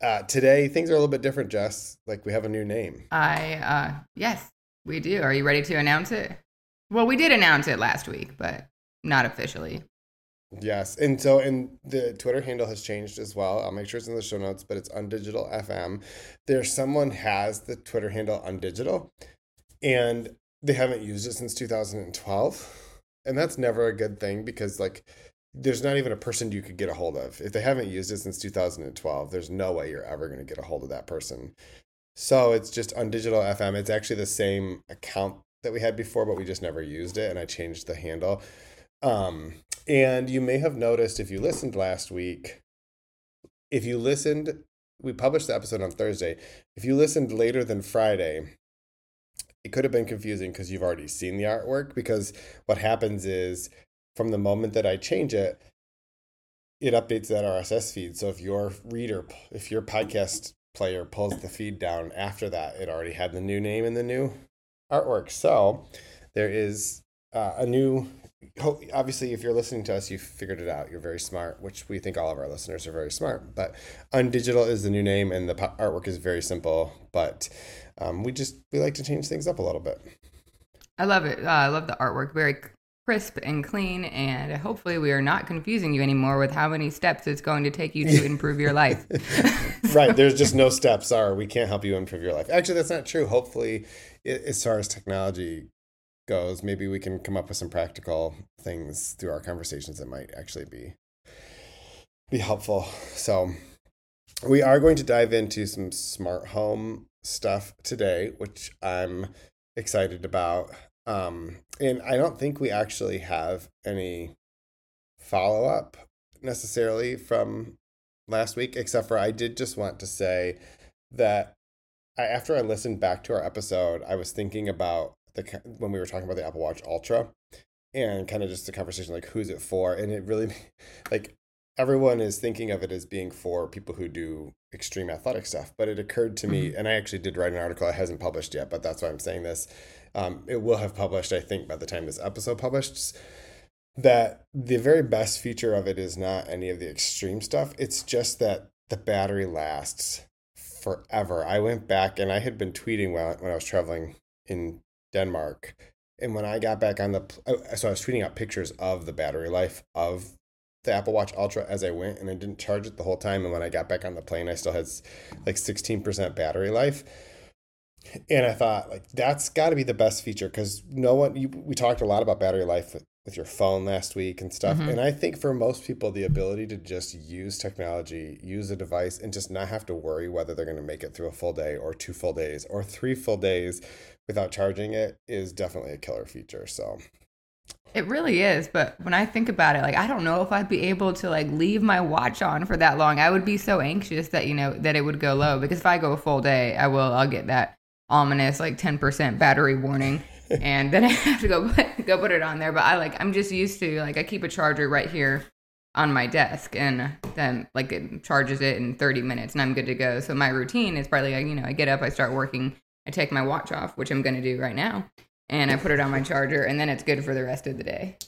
Uh, today things are a little bit different, Jess. Like we have a new name. I uh yes, we do. Are you ready to announce it? Well, we did announce it last week, but not officially. Yes, and so and the Twitter handle has changed as well. I'll make sure it's in the show notes, but it's undigital FM. There's someone has the Twitter handle undigital, and they haven't used it since 2012, and that's never a good thing because like there's not even a person you could get a hold of if they haven't used it since 2012. There's no way you're ever going to get a hold of that person. So it's just undigital FM. It's actually the same account that we had before, but we just never used it, and I changed the handle. Um, and you may have noticed if you listened last week, if you listened, we published the episode on Thursday. If you listened later than Friday, it could have been confusing because you've already seen the artwork. Because what happens is from the moment that I change it, it updates that RSS feed. So if your reader, if your podcast player pulls the feed down after that, it already had the new name and the new artwork. So there is uh, a new obviously if you're listening to us you've figured it out. You're very smart which we think all of our listeners are very smart. But undigital is the new name and the artwork is very simple but um, we just we like to change things up a little bit. I love it. Uh, i love the artwork. Very crisp and clean and hopefully we are not confusing you anymore with how many steps it's going to take you to improve your life right there's just no steps are we can't help you improve your life actually that's not true hopefully as far as technology goes, maybe we can come up with some practical things through our conversations that might actually be be helpful. So we are going to dive into some smart home stuff today, which I'm excited about. Um, and I don't think we actually have any follow up necessarily from last week, except for I did just want to say that I, after I listened back to our episode, I was thinking about the when we were talking about the Apple Watch Ultra and kind of just the conversation like who's it for and it really like everyone is thinking of it as being for people who do extreme athletic stuff but it occurred to me mm-hmm. and i actually did write an article i hasn't published yet but that's why i'm saying this um, it will have published i think by the time this episode published that the very best feature of it is not any of the extreme stuff it's just that the battery lasts forever i went back and i had been tweeting while, when i was traveling in Denmark. And when I got back on the, uh, so I was tweeting out pictures of the battery life of the Apple Watch Ultra as I went, and I didn't charge it the whole time. And when I got back on the plane, I still had like 16% battery life. And I thought, like, that's got to be the best feature because no one, you, we talked a lot about battery life with, with your phone last week and stuff. Mm-hmm. And I think for most people, the ability to just use technology, use a device, and just not have to worry whether they're going to make it through a full day or two full days or three full days without charging it is definitely a killer feature. So it really is, but when I think about it, like I don't know if I'd be able to like leave my watch on for that long. I would be so anxious that you know that it would go low because if I go a full day, I will I'll get that ominous like 10% battery warning and then I have to go put, go put it on there, but I like I'm just used to like I keep a charger right here on my desk and then like it charges it in 30 minutes and I'm good to go. So my routine is probably like, you know, I get up, I start working I take my watch off, which I'm going to do right now, and I put it on my charger, and then it's good for the rest of the day.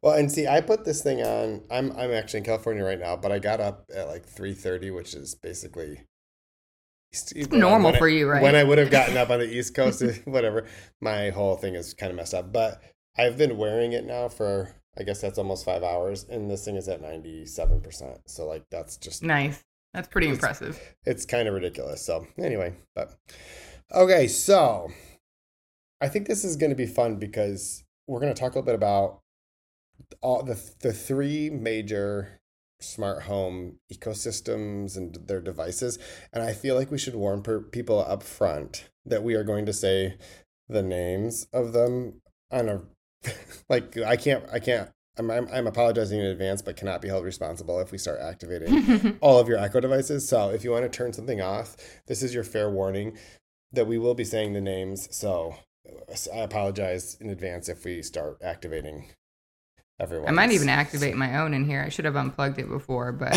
Well, and see, I put this thing on. I'm I'm actually in California right now, but I got up at like three thirty, which is basically normal for I, you, right? When I would have gotten up on the East Coast, whatever. My whole thing is kind of messed up, but I've been wearing it now for I guess that's almost five hours, and this thing is at ninety seven percent. So like that's just nice. That's pretty it's, impressive. It's kind of ridiculous. So anyway, but Okay, so I think this is going to be fun because we're going to talk a little bit about all the the three major smart home ecosystems and their devices and i feel like we should warn per- people up front that we are going to say the names of them on a like i can't i can't I'm, I'm, I'm apologizing in advance, but cannot be held responsible if we start activating all of your Echo devices. So if you want to turn something off, this is your fair warning that we will be saying the names. So uh, I apologize in advance if we start activating everyone. I might even activate my own in here. I should have unplugged it before, but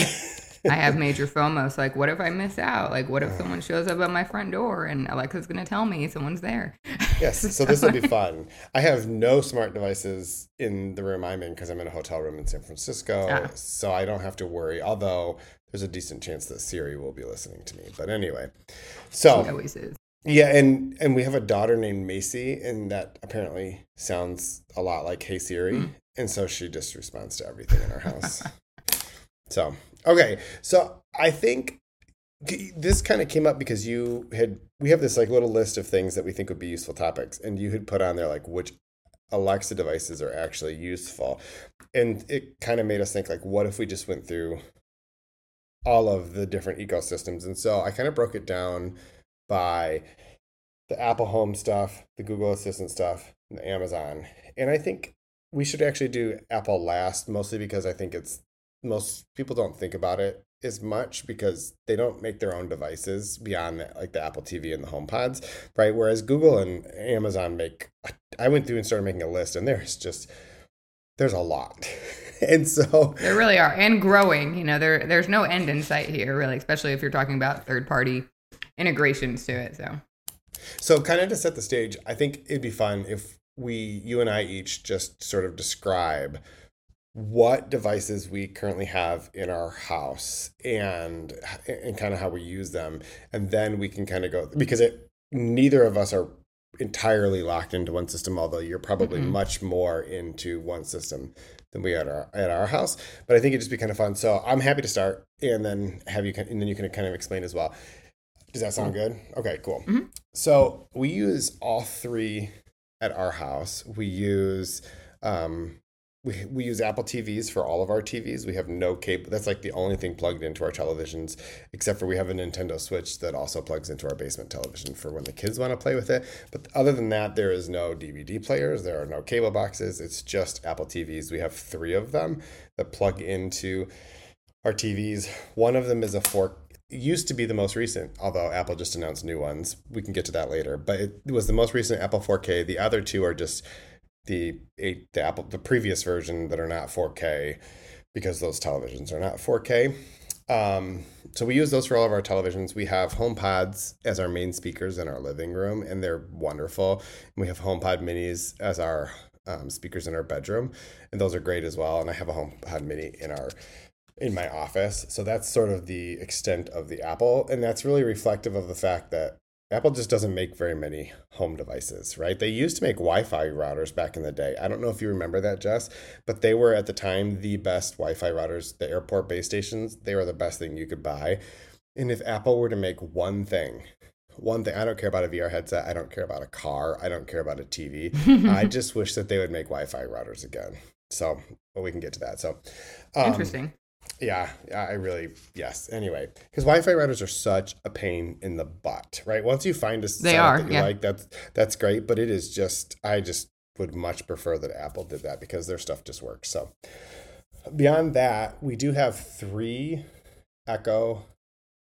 I have major FOMO. So like, what if I miss out? Like, what if someone shows up at my front door and Alexa's going to tell me someone's there? Yes. So this will be fun. I have no smart devices in the room I'm in because I'm in a hotel room in San Francisco. Ah. So I don't have to worry. Although there's a decent chance that Siri will be listening to me. But anyway, so She always is. yeah, and and we have a daughter named Macy, and that apparently sounds a lot like Hey Siri, and so she just responds to everything in our house. so okay, so I think this kind of came up because you had we have this like little list of things that we think would be useful topics, and you had put on there like which Alexa devices are actually useful, and it kind of made us think like, what if we just went through all of the different ecosystems, and so I kind of broke it down by the Apple Home stuff, the Google Assistant stuff, and the Amazon. And I think we should actually do Apple last, mostly because I think it's most people don't think about it as much because they don't make their own devices beyond that, like the Apple TV and the HomePods, right? Whereas Google and Amazon make. I went through and started making a list, and there's just there's a lot, and so There really are, and growing. You know, there there's no end in sight here, really, especially if you're talking about third party integrations to it. So So, kind of to set the stage, I think it'd be fun if we, you and I each, just sort of describe what devices we currently have in our house and and kind of how we use them, and then we can kind of go because it neither of us are entirely locked into one system. Although you're probably Mhm. much more into one system than we are at our at our house. But I think it'd just be kind of fun. So I'm happy to start, and then have you, and then you can kind of explain as well. Does that sound good? Okay, cool. Mhm. So we use all three at our house. We use um, we we use Apple TVs for all of our TVs. We have no cable. That's like the only thing plugged into our televisions, except for we have a Nintendo Switch that also plugs into our basement television for when the kids want to play with it. But other than that, there is no DVD players. There are no cable boxes. It's just Apple TVs. We have three of them that plug into our TVs. One of them is a 4 it used to be the most recent, although Apple just announced new ones. We can get to that later. But it was the most recent Apple 4K. The other two are just the the Apple, the previous version that are not 4K because those televisions are not 4K. Um, so we use those for all of our televisions. We have HomePods as our main speakers in our living room, and they're wonderful. And we have HomePod Minis as our um, speakers in our bedroom, and those are great as well. And I have a HomePod Mini in our in my office. So that's sort of the extent of the Apple. And that's really reflective of the fact that Apple just doesn't make very many home devices, right? They used to make Wi Fi routers back in the day. I don't know if you remember that, Jess, but they were at the time the best Wi Fi routers. The airport base stations, they were the best thing you could buy. And if Apple were to make one thing, one thing, I don't care about a VR headset, I don't care about a car, I don't care about a TV. I just wish that they would make Wi Fi routers again. So, but we can get to that. So, um, interesting. Yeah, yeah, I really yes. Anyway, because Wi-Fi routers are such a pain in the butt, right? Once you find a They are, that you yeah. like, that's that's great. But it is just, I just would much prefer that Apple did that because their stuff just works. So beyond that, we do have three Echo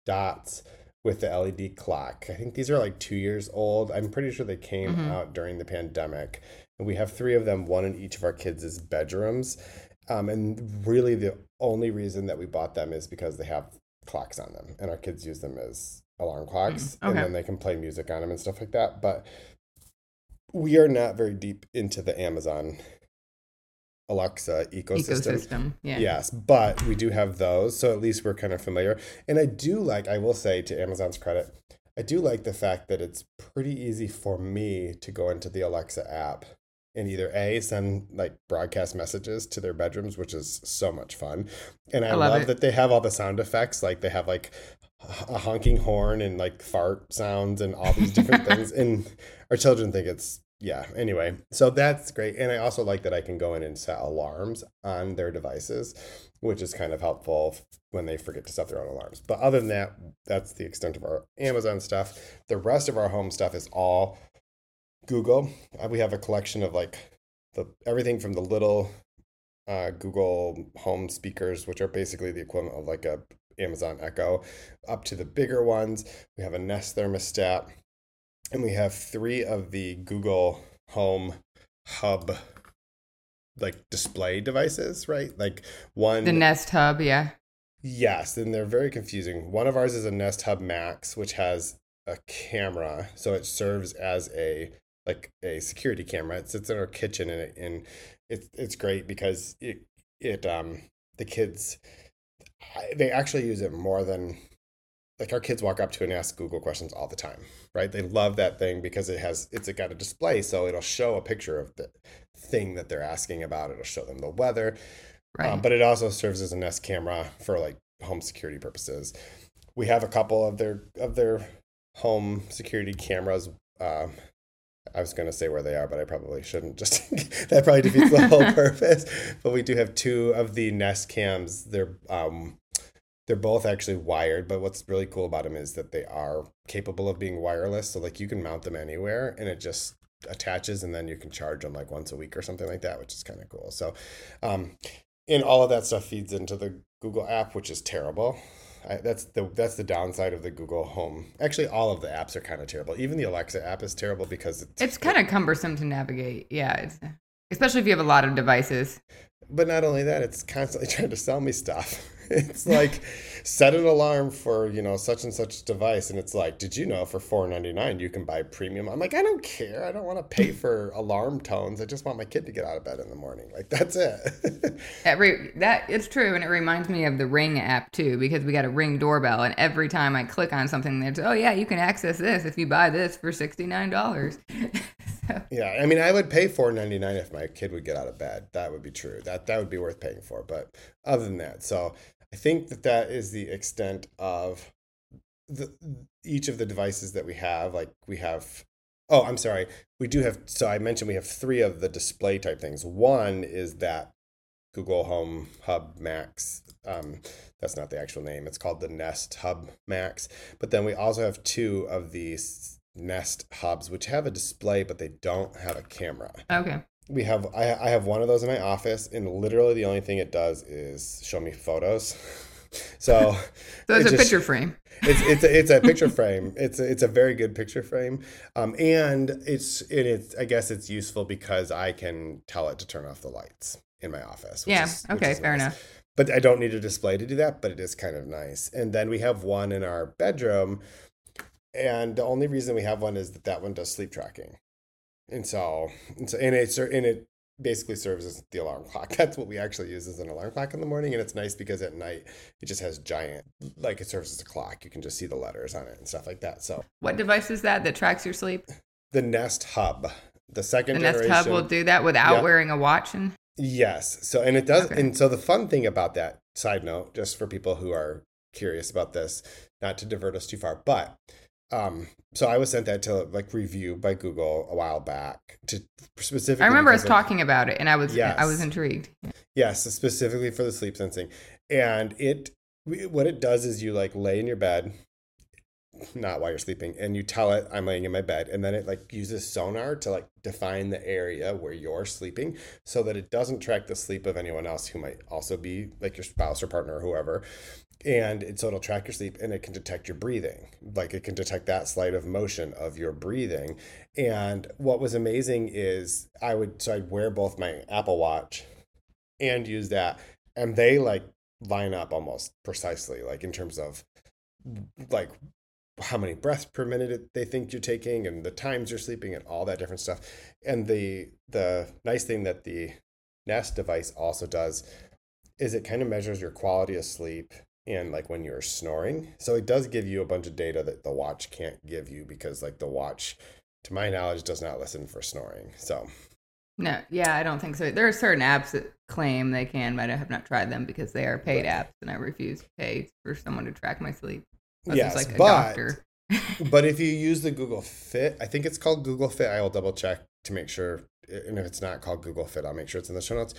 dots with the LED clock. I think these are like two years old. I'm pretty sure they came Mhm. out during the pandemic. And we have three of them, one in each of our kids' bedrooms. Um, and really, the only reason that we bought them is because they have clocks on them, and our kids use them as alarm clocks, Mm, and then they can play music on them and stuff like that. But we are not very deep into the Amazon Alexa ecosystem. Ecosystem. Yeah. Yes, but we do have those, so at least we're kind of familiar. And I do like, I will say to Amazon's credit, I do like the fact that it's pretty easy for me to go into the Alexa app and either A, send like broadcast messages to their bedrooms, which is so much fun. And I, I love love, that they have all the sound effects, like they have like a honking horn and like fart sounds and all these different things. And our children think it's yeah anyway. So that's great. And i also like that i can go in and set alarms on their devices which is kind of helpful when they forget to set their own alarms. But other than that that's the extent of our amazon stuff. The rest of our home stuff is all google Uh, we have a collection of like the everything from the little uh, google home speakers which are basically the equivalent of like a amazon echo up to the bigger ones we have a nest thermostat and we have three of the Google Home Hub like display devices, right? Like one The Nest Hub. Yeah. Yes, and they're very confusing. One of ours is a Nest Hub Max, which has a camera, so it serves as a like a security camera. It sits in our kitchen, and it, and it's it's great because it it um the kids they actually use it more than like our kids walk up to and ask Google questions all the time, right? They love that thing because it has it's got a display, so it'll show a picture of the thing that they're asking about. It'll show them the weather, Right. um, but it also serves as a Nest camera for like home security purposes. We have a couple of their of their home security cameras. Um, I was going to say where they are, but I probably shouldn't. Just that probably defeats the whole purpose. But we do have two of the Nest cams. They're um, they're both actually wired. But what's really cool about them is that they are capable of being wireless. So like you can mount them anywhere, and it just attaches, and then you can charge them like once a week or something like that, which is kind of cool. So, um, and all of that stuff feeds into the Google app, which is terrible. I, that's the that's the downside of the Google Home. Actually, all of the apps are kind of terrible. Even the Alexa app is terrible because it's it's kind of cumbersome to navigate. Yeah, it's especially if you have a lot of devices. But not only that, it's constantly trying to sell me stuff. It's like set an alarm for you know such and such device, and it's like, did you know for four ninety nine you can buy premium? I'm like, I don't care. I don't want to pay for alarm tones. I just want my kid to get out of bed in the morning. Like that's it. Every that it's true, and it reminds me of the Ring app too, because we got a Ring doorbell, and every time I click on something, there's oh yeah, you can access this if you buy this for sixty nine dollars. so, yeah, I mean, I would pay four ninety nine if my kid would get out of bed. That would be true. That that would be worth paying for. But other than that, so I think that that is the extent of the each of the devices that we have. Like we have. Oh, I'm sorry. We do have. So I mentioned we have three of the display type things. One is that Google Home Hub Max. Um, that's not the actual name. It's called the Nest Hub Max. But then we also have two of these Nest hubs, which have a display, but they don't have a camera okay, we have I, I have one of those in my office and literally the only thing it does is show me photos so so it's it a just- picture frame. it's it's a, it's a picture frame it's a, it's a very good picture frame um and it's it, it's i guess it's useful because i can tell it to turn off the lights in my office Yeah. is- okay. Fair nice. enough. but i don't need a display to do that but it is kind of nice and then we have one in our bedroom and the only reason we have one is that that one does sleep tracking and so and so and it and it basically serves as the alarm clock that's what we actually use as an alarm clock in the morning and it's nice because at night it just has giant like it serves as a clock you can just see the letters on it and stuff like that so What device is that that tracks your sleep? the nest hub the second The Nest Hub will do that without Yeah. wearing a watch. And Yes. So, and it does. Okay. And so, the fun thing about that side note, just for people who are curious about this, not to divert us too far, but um, so I was sent that to like review by Google a while back to specifically. I remember us of- talking about it, and I was I was intrigued. Yes, specifically for the sleep sensing, and it what it does is you like lay in your bed, not while you're sleeping, and you tell it I'm laying in my bed, and then it like uses sonar to like define the area where you're sleeping, so that it doesn't track the sleep of anyone else who might also be like your spouse or partner or whoever. And it, so it'll track your sleep and it can detect your breathing. Like it can detect that slight of motion of your breathing. And what was amazing is I would, so I'd wear both my Apple Watch and use that and they like line up almost precisely like in terms of like how many breaths per minute they think you're taking and the times you're sleeping and all that different stuff and the the nice thing that the nest device also does is it kind of measures your quality of sleep and like when you're snoring so it does give you a bunch of data that the watch can't give you because like the watch to my knowledge does not listen for snoring so No, yeah, I don't think so. There are certain apps that claim they can, but I have not tried them because they are paid apps, and I refuse to pay for someone to track my sleep. Yes like a but doctor. but if you use the Google Fit, I think it's called Google Fit. I will double check to make sure. And if it's not called Google Fit, I'll make sure it's in the show notes.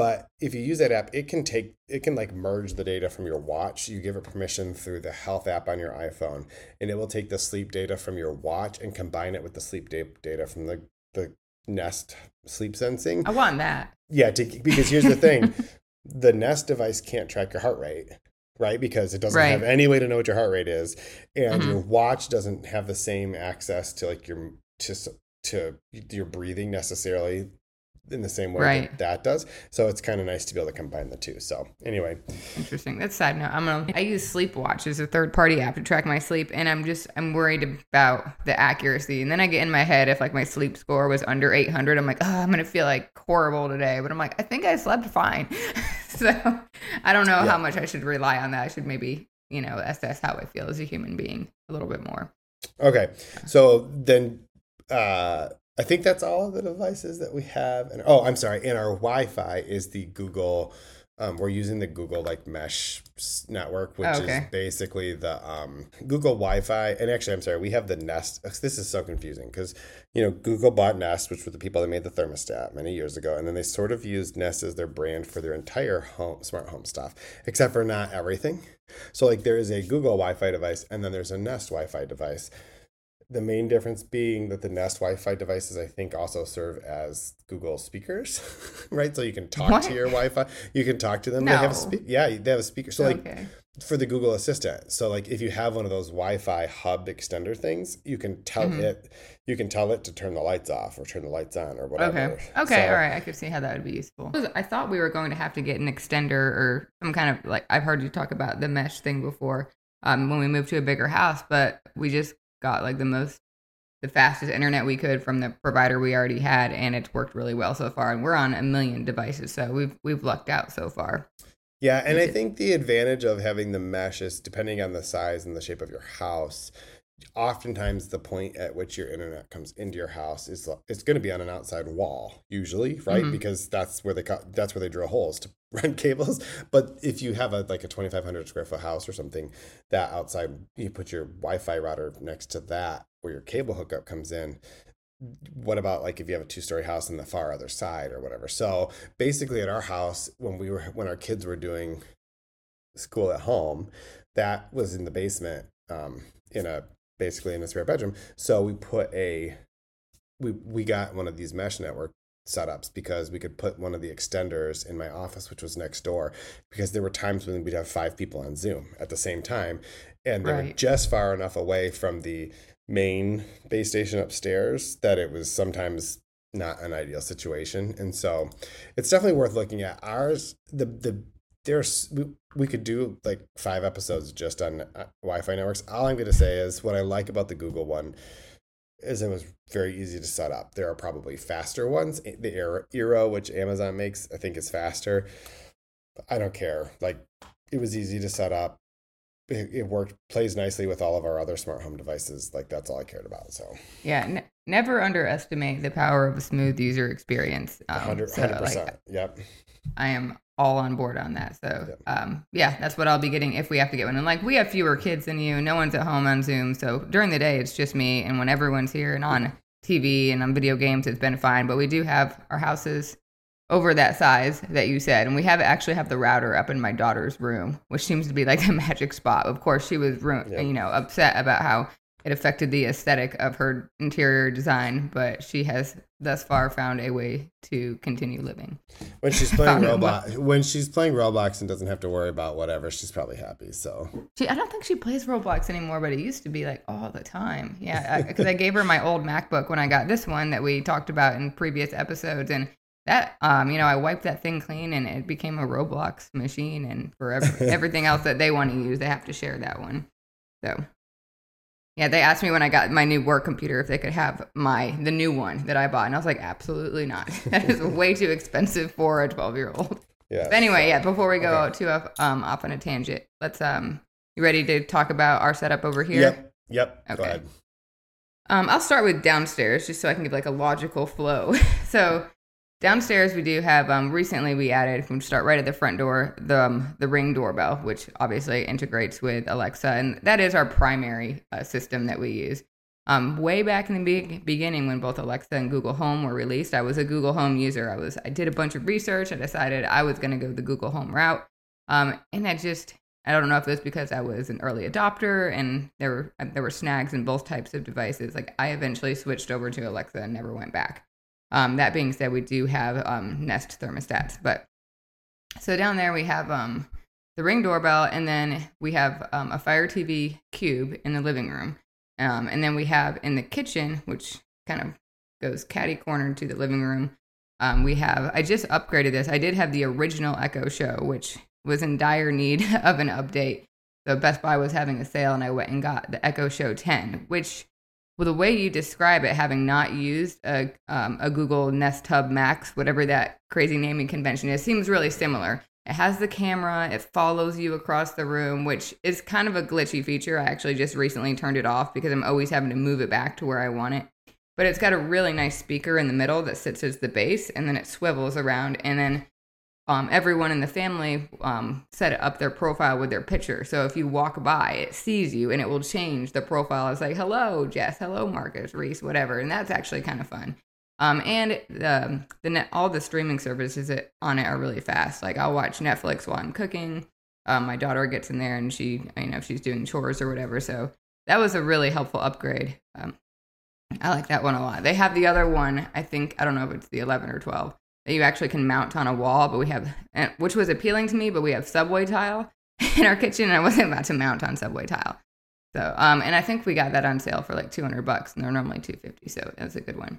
But if you use that app, it can take, it can like merge the data from your watch. You give it permission through the health app on your iPhone, and it will take the sleep data from your watch and combine it with the sleep data from the, the Nest sleep sensing. I want that. Yeah, to, because here's the thing the Nest device can't track your heart rate, right? Because it doesn't Right. have any way to know what your heart rate is. And Mhm. your watch doesn't have the same access to like your to s- to your breathing necessarily in the same way Right. that that does. So it's kind of nice to be able to combine the two. So anyway, Interesting. That's sad. side note. I'm gonna. I use Sleepwatch as a third party app to track my sleep, and I'm just I'm worried about the accuracy. And then I get in my head if like my sleep score was under 800, I'm like, oh, I'm gonna feel like horrible today. But I'm like, I think I slept fine. so I don't know Yeah. how much I should rely on that. I should maybe, you know, assess how I feel as a human being a little bit more. Okay, so then uh, I think that's all of the devices that we have. And oh, I'm sorry, and our Wi-Fi is the Google. Um, we're using the Google like mesh network, which Oh, okay. is basically the um, Google Wi-Fi. And actually, I'm sorry, we have the Nest. This is so confusing because you know Google bought Nest, which were the people that made the thermostat many years ago, and then they sort of used Nest as their brand for their entire home smart home stuff, except for not everything. So like there is a Google Wi-Fi device, and then there's a Nest Wi-Fi device. The main difference being that the Nest Wi-Fi devices, I think, also serve as Google speakers, right? So you can talk What? to your Wi-Fi. You can talk to them. They have a No. spe- yeah, they have a speaker. So like okay. for the Google Assistant. So like if you have one of those Wi-Fi hub extender things, you can tell Mhm. it you can tell it to turn the lights off or turn the lights on or whatever. Okay. Okay. So- all right. I could see how that would be useful. I thought we were going to have to get an extender or some kind of like I've heard you talk about the mesh thing before um, when we moved to a bigger house, but we just got like the most the fastest internet we could from the provider we already had, and it's worked really well so far. And we're on a million devices, so we've we've lucked out so far. Yeah, and I think the advantage of having the mesh is depending on the size and the shape of your house. Oftentimes, the point at which your internet comes into your house is it's going to be on an outside wall, usually, right? Mhm. Because that's where they cut, that's where they drill holes to run cables. But if you have a like a twenty five hundred square foot house or something, that outside you put your Wi-Fi router next to that where your cable hookup comes in. What about like if you have a two story house on the far other side or whatever? So basically, at our house, when we were when our kids were doing school at home, that was in the basement, um, in a basically in a spare bedroom. So we put a we we got one of these mesh network setups because we could put one of the extenders in my office, which was next door, because there were times when we'd have five people on Zoom at the same time, and they were just far enough away from the main base station upstairs that it was sometimes not an ideal situation. And so it's definitely worth looking at. Ours the the there's we, we could do like five episodes just on uh, wi-fi networks. All i'm going to say is what i like about the google one is it was very easy to set up. There are probably faster ones. The Eero, which amazon makes i think is faster. I don't care. Like it was easy to set up. It, it worked plays nicely with all of our other smart home devices. Like that's all i cared about so. Yeah. Ne- never underestimate the power of a smooth user experience. Um, 100 so, like, 100% yep I am all on board on that. So, um, yeah, that's what I'll be getting if we have to get one. And like, we have fewer kids than you. No one's at home on Zoom. So during the day, it's just me. And when everyone's here and on TV and on video games, it's been fine. But we do have our houses over that size that you said. And we have actually have the router up in my daughter's room, which seems to be like a magic spot. Of course, she was, you know, upset about how it affected the aesthetic of her interior design, but she has thus far found a way to continue living. when she's playing roblox when she's playing roblox and doesn't have to worry about whatever she's probably happy so She, I don't think she plays Roblox anymore, but it used to be like all the time. Yeah, because I, gave her my old MacBook when I got this one that we talked about in previous episodes, and that, um, you know, I wiped that thing clean, and it became a Roblox machine. And for every, everything else that they want to use, they have to share that one. So, yeah, they asked me when I got my new work computer if they could have my the new one that I bought, and I was like, absolutely not. that is way too expensive for a twelve year old. yeah But anyway, yeah. Before we go Okay. to um off on a tangent, let's um. You ready to talk about our setup over here? yep yep go Okay. ahead Um, I'll start with downstairs just so I can give like a logical flow. so downstairs we do have um recently we added we start right at the front door the um, the ring doorbell which obviously integrates with Alexa and that is our primary uh, system that we use. Um, way back in the be- beginning when both Alexa and Google Home were released, I was a Google Home user. I was I did a bunch of research. I decided I was going to go the Google Home route. Um, and that just I don't know if it was because I was an early adopter and there were there were snags in both types of devices. Like I eventually switched over to Alexa and never went back. Um, that being said, we do have um, Nest thermostats, but so down there we have um, the Ring doorbell, and then we have um, a Fire TV cube in the living room, um, and then we have in the kitchen, which kind of goes catty corner to the living room. Um, we have I just upgraded this. I did have the original Echo Show, which was in dire need of an update. So Best Buy was having a sale, and I went and got the Echo Show 10, which, well, the way you describe it, having not used a um, a Google Nest Hub Max, whatever that crazy naming convention is, seems really similar. It has the camera. It follows you across the room, which is kind of a glitchy feature. I actually just recently turned it off because I'm always having to move it back to where I want it. But it's got a really nice speaker in the middle that sits as the base, and then it swivels around, and then um, everyone in the family um, set up their profile with their picture. So if you walk by, it sees you and it will change the profile. It's like, hello, Jess, hello, Marcus, Reese, whatever. And that's actually kind of fun. Um, and the, the net, all the streaming services on it are really fast. Like I'll watch Netflix while I'm cooking. Um, my daughter gets in there and she, you know, she's doing chores or whatever. So that was a really helpful upgrade. Um, I like that one a lot. They have the other one, I think, I don't know if it's the 11 or 12, that you actually can mount on a wall, but we have, which was appealing to me, but we have subway tile in our kitchen, and I wasn't about to mount on subway tile. So, um, and I think we got that on sale for like 200 bucks, and they're normally 250, so that's a good one.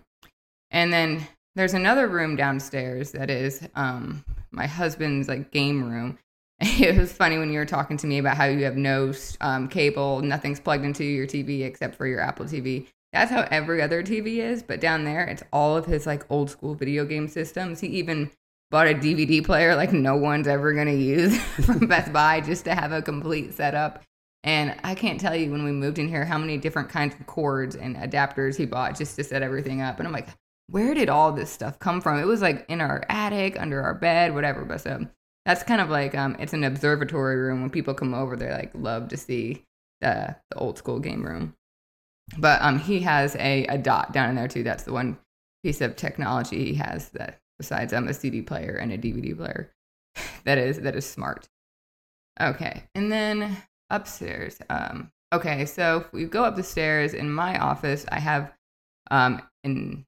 And then there's another room downstairs that is um, my husband's like game room. It was funny when you were talking to me about how you have no um, cable, nothing's plugged into your TV except for your Apple TV. That's how every other TV is, but down there, it's all of his like old school video game systems. He even bought a DVD player like no one's ever gonna use from Best Buy just to have a complete setup. And I can't tell you when we moved in here how many different kinds of cords and adapters he bought just to set everything up. And I'm like, where did all this stuff come from? It was like in our attic, under our bed, whatever. But so that's kind of like um, it's an observatory room. When people come over, they like love to see the the old school game room. But um, he has a, a dot down in there too. That's the one piece of technology he has that besides um, a CD player and a DVD player that is that is smart. Okay, and then upstairs. Um, okay, so if we go up the stairs in my office, I have um, in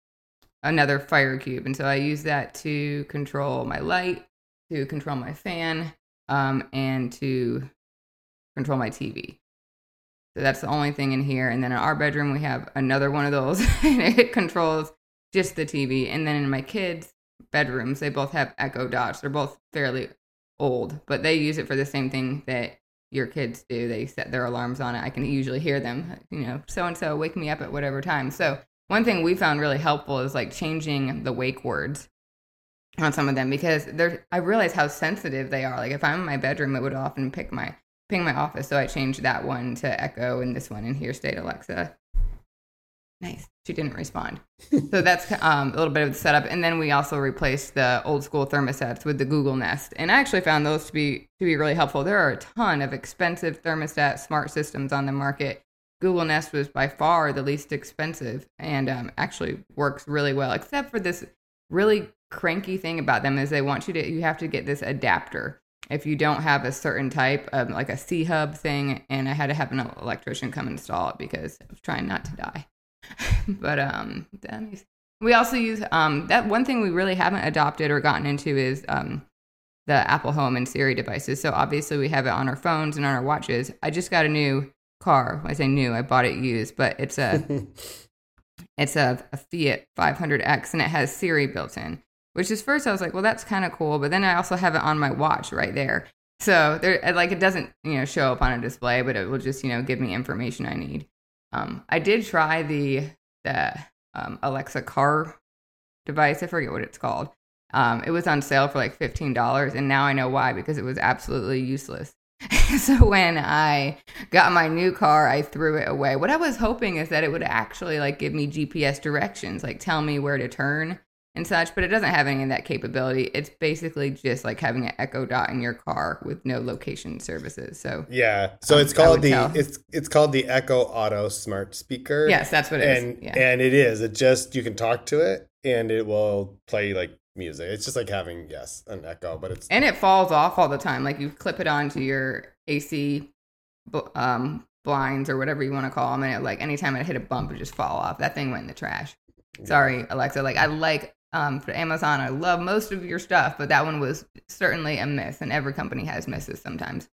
another fire cube, and so I use that to control my light, to control my fan, um, and to control my TV. So that's the only thing in here. And then in our bedroom, we have another one of those, and it controls just the TV. And then in my kids' bedrooms, they both have Echo Dots. They're both fairly old, but they use it for the same thing that your kids do. They set their alarms on it. I can usually hear them, you know, so and so wake me up at whatever time. So one thing we found really helpful is like changing the wake words on some of them because they're I realize how sensitive they are. Like if I'm in my bedroom, it would often pick my ping my office. So I changed that one to Echo and this one in here stayed Alexa. Nice. She didn't respond. so that's um, a little bit of the setup. And then we also replaced the old school thermostats with the Google Nest. And I actually found those to be to be really helpful. There are a ton of expensive thermostat smart systems on the market. Google Nest was by far the least expensive and um, actually works really well, except for this really cranky thing about them is they want you to you have to get this adapter if you don't have a certain type of like a C hub thing, and I had to have an electrician come install it because I was trying not to die. but um, we also use um that one thing we really haven't adopted or gotten into is um the Apple Home and Siri devices. So obviously we have it on our phones and on our watches. I just got a new car. I say new, I bought it used, but it's a it's a, a Fiat 500X and it has Siri built in which is first I was like, well, that's kind of cool. But then I also have it on my watch right there. So there, like, it doesn't, you know, show up on a display, but it will just, you know, give me information I need. Um, I did try the the um, Alexa car device. I forget what it's called. Um, it was on sale for like fifteen dollars, and now I know why because it was absolutely useless. so when I got my new car, I threw it away. What I was hoping is that it would actually like give me GPS directions, like tell me where to turn and such, but it doesn't have any of that capability. It's basically just like having an Echo Dot in your car with no location services. So yeah, so um, it's called the tell. it's it's called the Echo Auto Smart Speaker. Yes, that's what it and, is. Yeah. and it is. It just you can talk to it and it will play like music. It's just like having yes an Echo, but it's and it falls off all the time. Like you clip it onto your AC um, blinds or whatever you want to call them, and it like anytime it hit a bump, it just fall off. That thing went in the trash. Sorry, Alexa. Like I like um, for Amazon. I love most of your stuff, but that one was certainly a miss, and every company has misses sometimes.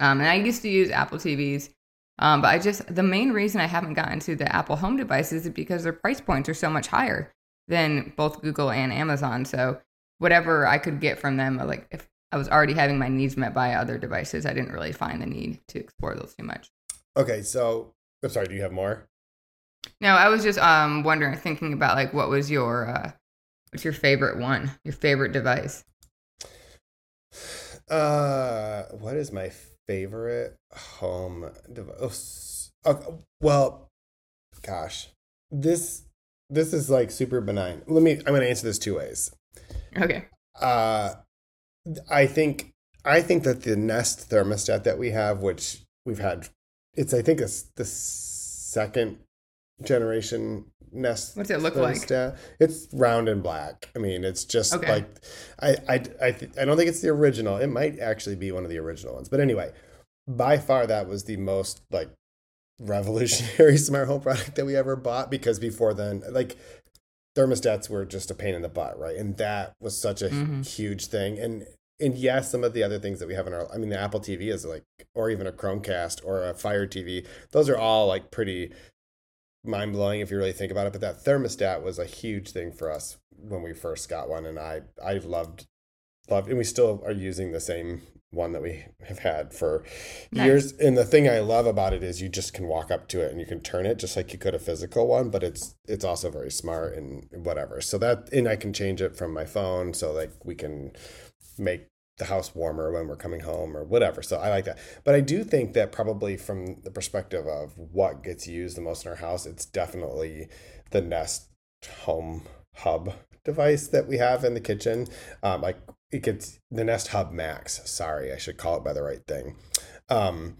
Um, and I used to use Apple TVs, um, but I just the main reason I haven't gotten to the Apple Home devices is because their price points are so much higher than both Google and Amazon. So whatever I could get from them, like if I was already having my needs met by other devices, I didn't really find the need to explore those too much. Okay, so I'm sorry. Do you have more? No, I was just um wondering, thinking about like what was your uh, What's your favorite one? Your favorite device? Uh, what is my favorite home device? Oh, well, gosh, this this is like super benign. Let me. I'm going to answer this two ways. Okay. Uh, I think I think that the Nest thermostat that we have, which we've had, it's I think it's the second generation Nest. What's it look like? It's round and black. I mean, it's just okay. like I I I, th- I don't think it's the original. It might actually be one of the original ones, but anyway, by far that was the most like revolutionary smart home product that we ever bought because before then, like thermostats were just a pain in the butt, right? And that was such a mm-hmm. huge thing. And and yes, some of the other things that we have in our, I mean, the Apple TV is like, or even a Chromecast or a Fire TV. Those are all like pretty mind blowing if you really think about it. But that thermostat was a huge thing for us when we first got one, and I I loved loved, and we still are using the same one that we have had for nice. years. And the thing I love about it is you just can walk up to it and you can turn it just like you could a physical one, but it's it's also very smart and whatever. So that and I can change it from my phone so like we can make the house warmer when we're coming home or whatever. So I like that. But I do think that probably from the perspective of what gets used the most in our house, it's definitely the Nest home hub device that we have in the kitchen. Um, like it gets the Nest Hub Max. Sorry, I should call it by the right thing. Um,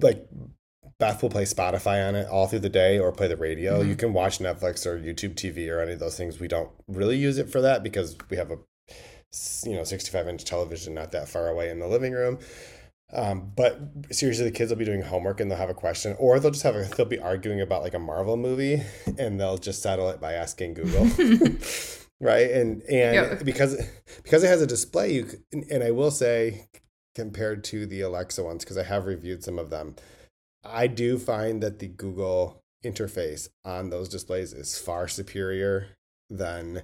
like Beth will play Spotify on it all through the day or play the radio. Mm-hmm. You can watch Netflix or YouTube TV or any of those things. We don't really use it for that because we have a you know 65 inch television not that far away in the living room. Um, but seriously, the kids will be doing homework and they'll have a question, or they'll just have a, they'll be arguing about like a Marvel movie, and they'll just settle it by asking Google. right and and yep. because because it has a display you and i will say compared to the alexa ones because i have reviewed some of them i do find that the google interface on those displays is far superior than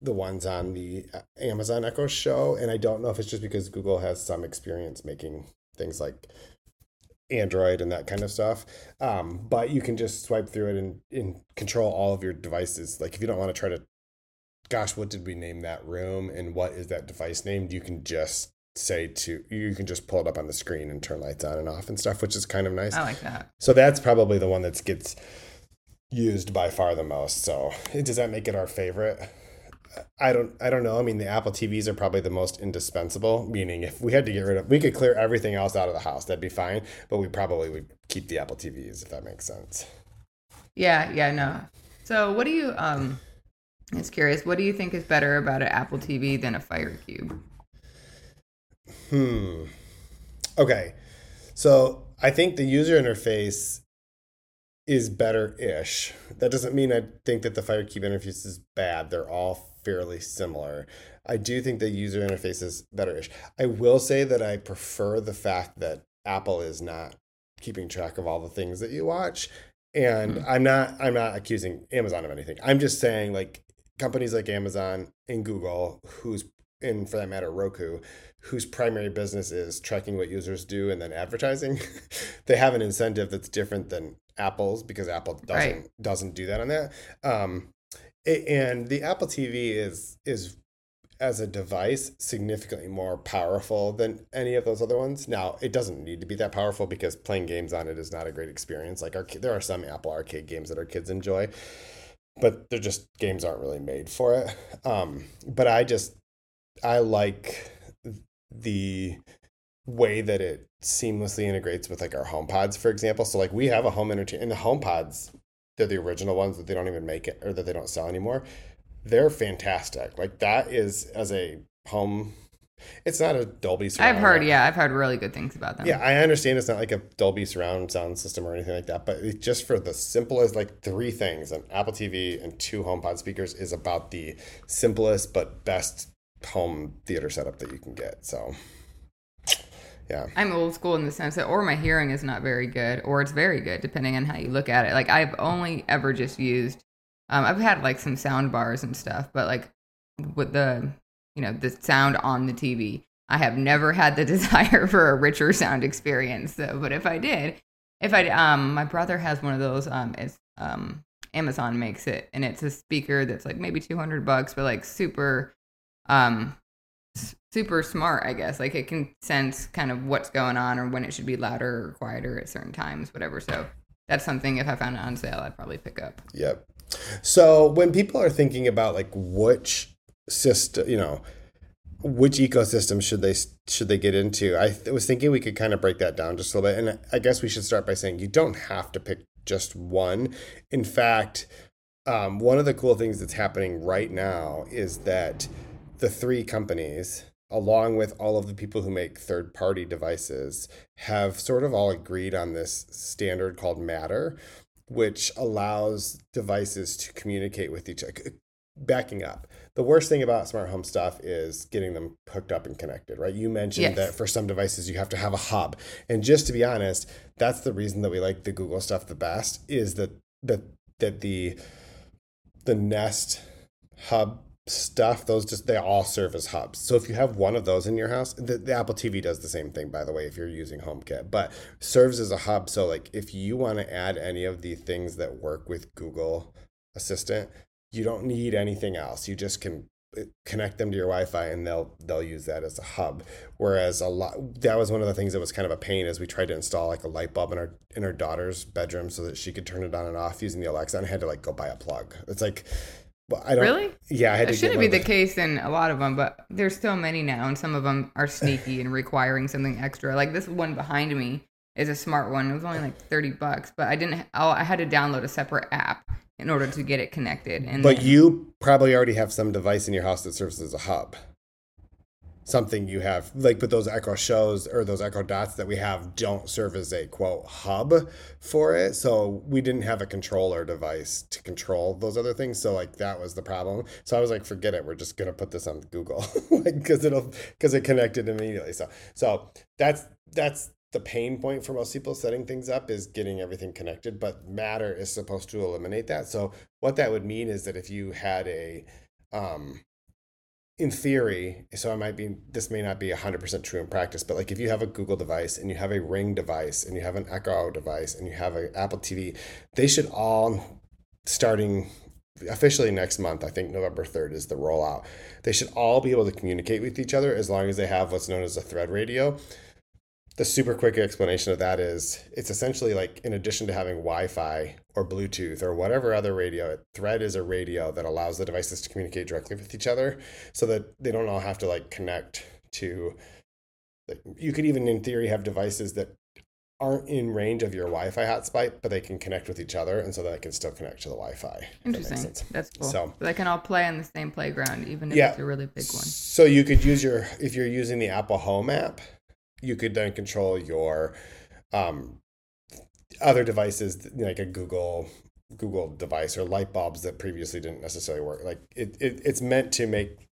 the ones on the uh, amazon echo show and i don't know if it's just because google has some experience making things like Android and that kind of stuff. Um, but you can just swipe through it and, and control all of your devices. Like if you don't want to try to gosh, what did we name that room and what is that device named? You can just say to you can just pull it up on the screen and turn lights on and off and stuff, which is kind of nice. I like that. So that's probably the one that gets used by far the most. So does that make it our favorite? I don't I don't know. I mean the Apple TVs are probably the most indispensable, meaning if we had to get rid of we could clear everything else out of the house, that'd be fine. But we probably would keep the Apple TVs if that makes sense. Yeah, yeah, no. So what do you um I was curious, what do you think is better about an Apple TV than a Fire Cube? Hmm. Okay. So I think the user interface is better ish. That doesn't mean I think that the Fire Cube interface is bad. They're all fairly similar. I do think the user interface is better ish. I will say that I prefer the fact that Apple is not keeping track of all the things that you watch. And mm-hmm. I'm not I'm not accusing Amazon of anything. I'm just saying like companies like Amazon and Google, who's and for that matter Roku, whose primary business is tracking what users do and then advertising, they have an incentive that's different than Apple's because Apple doesn't right. doesn't do that on that. Um, and the Apple TV is is as a device significantly more powerful than any of those other ones. Now, it doesn't need to be that powerful because playing games on it is not a great experience. Like our there are some Apple Arcade games that our kids enjoy, but they're just games aren't really made for it. Um, but I just I like the way that it seamlessly integrates with like our home pods, for example. So like we have a home entertainment and the home pods, they're the original ones that they don't even make it or that they don't sell anymore. They're fantastic. Like that is as a home it's not a Dolby surround. I've heard, yeah, I've heard really good things about them. Yeah, I understand it's not like a Dolby surround sound system or anything like that, but it's just for the simplest, like three things an Apple TV and two HomePod speakers is about the simplest but best home theater setup that you can get. So, yeah. I'm old school in the sense that, or my hearing is not very good, or it's very good, depending on how you look at it. Like, I've only ever just used, um, I've had like some sound bars and stuff, but like with the you know, the sound on the TV. I have never had the desire for a richer sound experience though, but if I did, if I um my brother has one of those um it's um Amazon makes it and it's a speaker that's like maybe 200 bucks but like super um super smart, I guess. Like it can sense kind of what's going on or when it should be louder or quieter at certain times, whatever. So that's something if I found it on sale, I'd probably pick up. Yep. So when people are thinking about like which system, you know, which ecosystem should they should they get into? I th- was thinking we could kind of break that down just a little bit, and I guess we should start by saying you don't have to pick just one. In fact, um, one of the cool things that's happening right now is that the three companies, along with all of the people who make third party devices, have sort of all agreed on this standard called Matter, which allows devices to communicate with each other. Backing up, the worst thing about smart home stuff is getting them hooked up and connected, right? You mentioned yes. that for some devices you have to have a hub. And just to be honest, that's the reason that we like the Google stuff the best is that that that the the Nest hub stuff those just they all serve as hubs. So if you have one of those in your house the, the, apple tv does the same thing by the way if you're using homekit but serves as a hub. So like if you want to add any of the things that work with google assistant you don't need anything else. You just can uh, connect them to your wi-fi and they'll they'll use that as a hub. Whereas a lot that was one of the things that was kind of a pain as we tried to install like a light bulb in our in our daughter's bedroom so that she could turn it on and off using the alexa and had to like go buy a plug. It's like well, I don't really. Yeah, I had it shouldn't be the case in a lot of them, but there's so many now, and some of them are sneaky and requiring something extra. Like this one behind me is a smart one. It was only like thirty bucks, but I didn't. Oh, I had to download a separate app in order to get it connected. And but then, you probably already have some device in your house that serves as a hub something you have like but those echo shows or those echo dots that we have don't serve as a quote hub for it. So we didn't have a controller device to control those other things. So like that was the problem. So i was like forget it. We're just going to put this on google because it'll because it connected immediately. So so that's that's the pain point for most people setting things up is getting everything connected but matter is supposed to eliminate that. So what that would mean is that if you had a um in theory, so I might be, this may not be 100% true in practice, but like if you have a Google device and you have a Ring device and you have an Echo device and you have an Apple TV, they should all, starting officially next month, I think November 3rd is the rollout, they should all be able to communicate with each other as long as they have what's known as a thread radio the super quick explanation of that is it's essentially like in addition to having Wi-Fi or Bluetooth or whatever other radio, Thread is a radio that allows the devices to communicate directly with each other, so that they don't all have to like connect to. Like, you could even, in theory, have devices that aren't in range of your Wi-Fi hotspot, but they can connect with each other, and so that they can still connect to the Wi-Fi. Interesting. That That's cool. So, so, they can all play on the same playground, even if yeah. it's a really big one. So you could use your if you're using the Apple Home app you could then control your um, other devices like a Google Google device or light bulbs that previously didn't necessarily work. Like it, it it's meant to make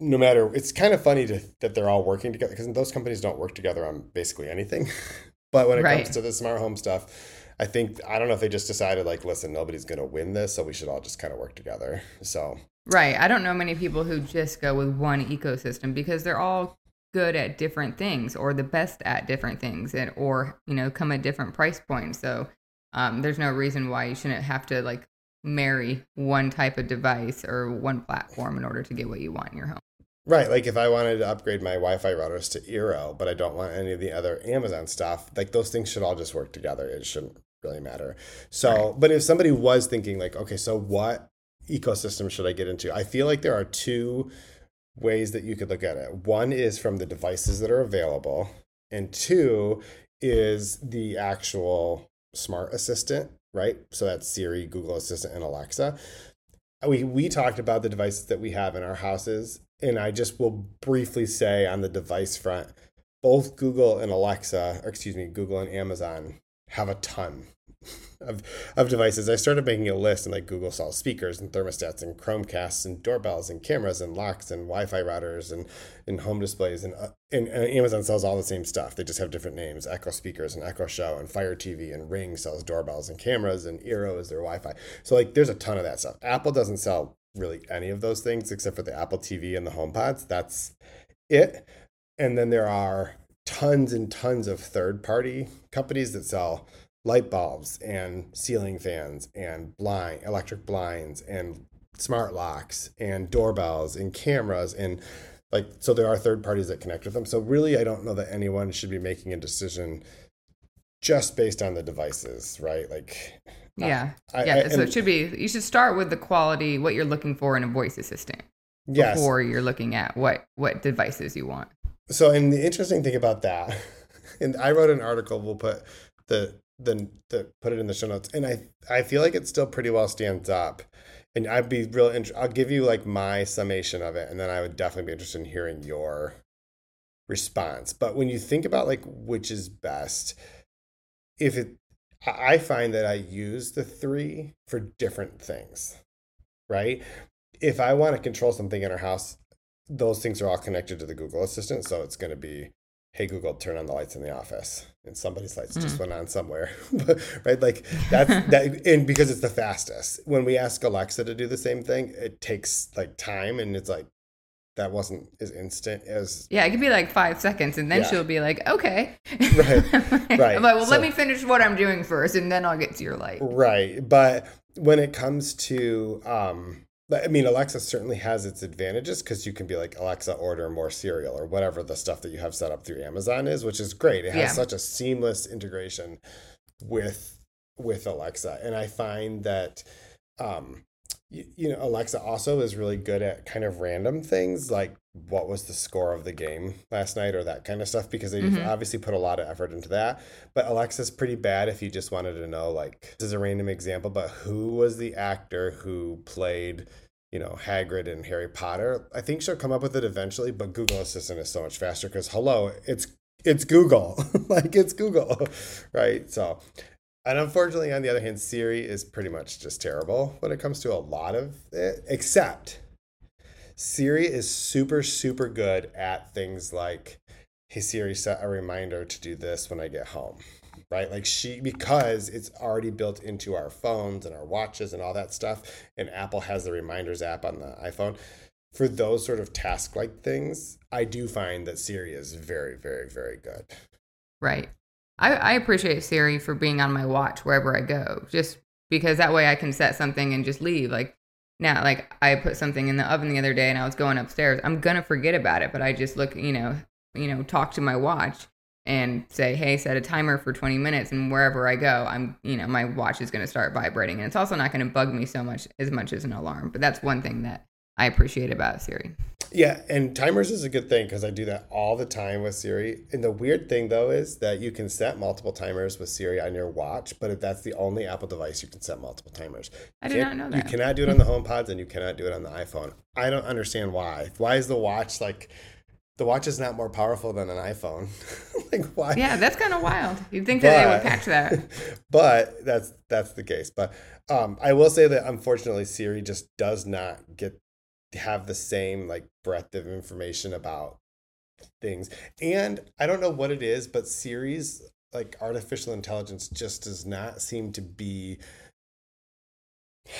no matter it's kind of funny to, that they're all working together because those companies don't work together on basically anything. but when it right. comes to the smart home stuff, I think I don't know if they just decided like, listen, nobody's going to win this, so we should all just kind of work together. So Right. I don't know many people who just go with one ecosystem because they're all good at different things or the best at different things and or you know come at different price points. So um, there's no reason why you shouldn't have to like marry one type of device or one platform in order to get what you want in your home. Right like if i wanted to upgrade my wi-fi routers to eero but i don't want any of the other amazon stuff like those things should all just work together. It shouldn't really matter. So right. but if somebody was thinking like okay so what ecosystem should i get into? I feel like there are two ways that you could look at it. One is from the devices that are available, and two is the actual smart assistant, right? So that's Siri, Google Assistant, and Alexa. We we talked about the devices that we have in our houses, and I just will briefly say on the device front, both Google and Alexa, excuse me, Google and Amazon have a ton of, of devices. I started making a list and like Google sells speakers and thermostats and Chromecasts and doorbells and cameras and locks and Wi-Fi routers and, and home displays and, uh, and, and Amazon sells all the same stuff. They just have different names. Echo speakers and Echo Show and Fire TV and Ring sells doorbells and cameras and Eero is their Wi-Fi. So like there's a ton of that stuff. Apple doesn't sell really any of those things except for the Apple TV and the HomePods. That's it. And then there are tons and tons of third party companies that sell light bulbs and ceiling fans and blind electric blinds and smart locks and doorbells and cameras and like so there are third parties that connect with them so really i don't know that anyone should be making a decision just based on the devices right like Yeah. I- yeah. I- so it should be, you should start with the quality, what you're looking for in a voice assistant yes before you're looking at what, what devices you want. so and the interesting thing about that and i wrote an article we'll put the the, the put it in the show notes. And i i feel like it still pretty well stands up. And i'd be real int- i'll give you like my summation of it and then i would definitely be interested in hearing your response. But when you think about like which is best if it i I find that i use the three for different things right? If i want to control something in our house those things are all connected to the Google Assistant. So it's going to be, hey, Google, turn on the lights in the office. And somebody's lights just went on somewhere. right? Like that's that. And because it's the fastest. When we ask Alexa to do the same thing, it takes like time and it's like, that wasn't as instant as Yeah, it could be like five seconds, and then Yeah. she'll be like, "Okay, Right, right. I'm like, well, So- let me finish what I'm doing first, and then I'll get to your light. Right. But when it comes to, um, I mean, Alexa certainly has its advantages because you can be like, Alexa, order more cereal or whatever the stuff that you have set up through Amazon is, which is great. It has Yeah. such a seamless integration with with Alexa, and I find that, um, you, you know, Alexa also is really good at kind of random things like what was the score of the game last night or that kind of stuff because they've Mhm. obviously put a lot of effort into that. But Alexa's pretty bad if you just wanted to know, like, this is a random example, but who was the actor who played, you know, Hagrid in Harry Potter? I think she'll come up with it eventually, but Google Assistant is so much faster because, hello, it's it's Google, like it's Google, right? So, and unfortunately, on the other hand, Siri is pretty much just terrible when it comes to a lot of it, except Siri is super, super good at things like, hey Siri, set a reminder to do this when I get home. Right? Like she because it's already built into our phones and our watches and all that stuff. And Apple has the reminders app on the iPhone. For those sort of task like things, I do find that Siri is very, very, very good. Right. I, I appreciate Siri for being on my watch wherever I go, just because that way I can set something and just leave. Like now, like I put something in the oven the other day and I was going upstairs. I'm gonna forget about it, but I just look, you know, you know, talk to my watch and say, hey, set a timer for 20 minutes, and wherever I go, I'm, you know, my watch is gonna start vibrating, and it's also not gonna bug me so much as much as an alarm. But that's one thing that I appreciate about Siri. Yeah, and timers is a good thing because I do that all the time with Siri. And the weird thing though is that you can set multiple timers with Siri on your watch, but if that's the only Apple device, you can set multiple timers. I You did can't- not know You cannot do it on the HomePods and you cannot do it on the iPhone. I don't understand why. Why is the watch like the watch is not more powerful than an iPhone? like why? Yeah, that's kind of wild. You'd think that they would patch that. but that's that's the case. But um, I will say that unfortunately, Siri just does not get have the same like breadth of information about things. And I don't know what it is, but Siri's like artificial intelligence just does not seem to be.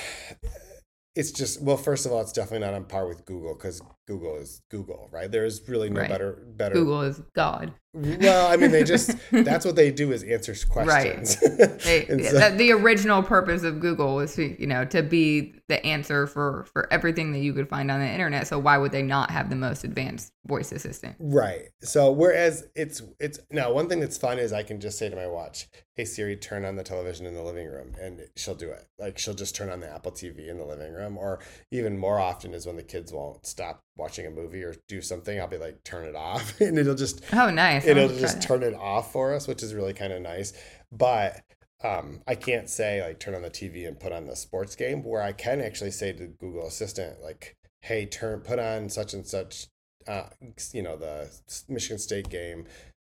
It's just well, first of all, it's definitely not on par with Google because Google is Google, right? There is really no Right. better better Google is God. well, I mean, they just that's what they do is answer questions. They, so- the, the original purpose of Google was to, you know, to be the answer for for everything that you could find on the internet. So why would they not have the most advanced voice assistant? right. So whereas it's it's now one thing that's fun is I can just say to my watch, "Hey Siri, turn on the television in the living room," and she'll do it. Like she'll just turn on the Apple TV in the living room, or even more often is when the kids won't stop watching a movie or do something, I'll be like, "Turn it off," and it'll just Oh, nice. It'll just turn it off for us, which is really kind of nice. But um, I can't say like turn on the TV and put on the sports game. Where I can actually say to Google Assistant like, "Hey, turn put on such and such, uh, you know, the Michigan State game."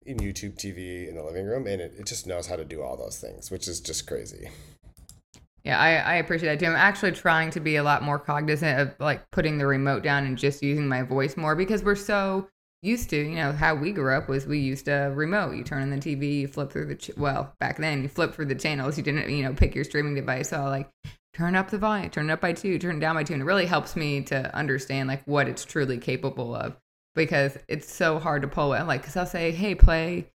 In YouTube TV in the living room, and it, it just knows how to do all those things, which is just crazy. Yeah, I, I appreciate that too. I'm actually trying to be a lot more cognizant of like putting the remote down and just using my voice more because we're so used to, you know, how we grew up was we used a remote. You turn on the TV, you flip through the, ch- well, back then you flip through the channels. You didn't, you know, pick your streaming device. So like turn up the volume, turn it up by two, turn it down by two. And it really helps me to understand like what it's truly capable of because it's so hard to pull it. Like, cause I'll say, hey, play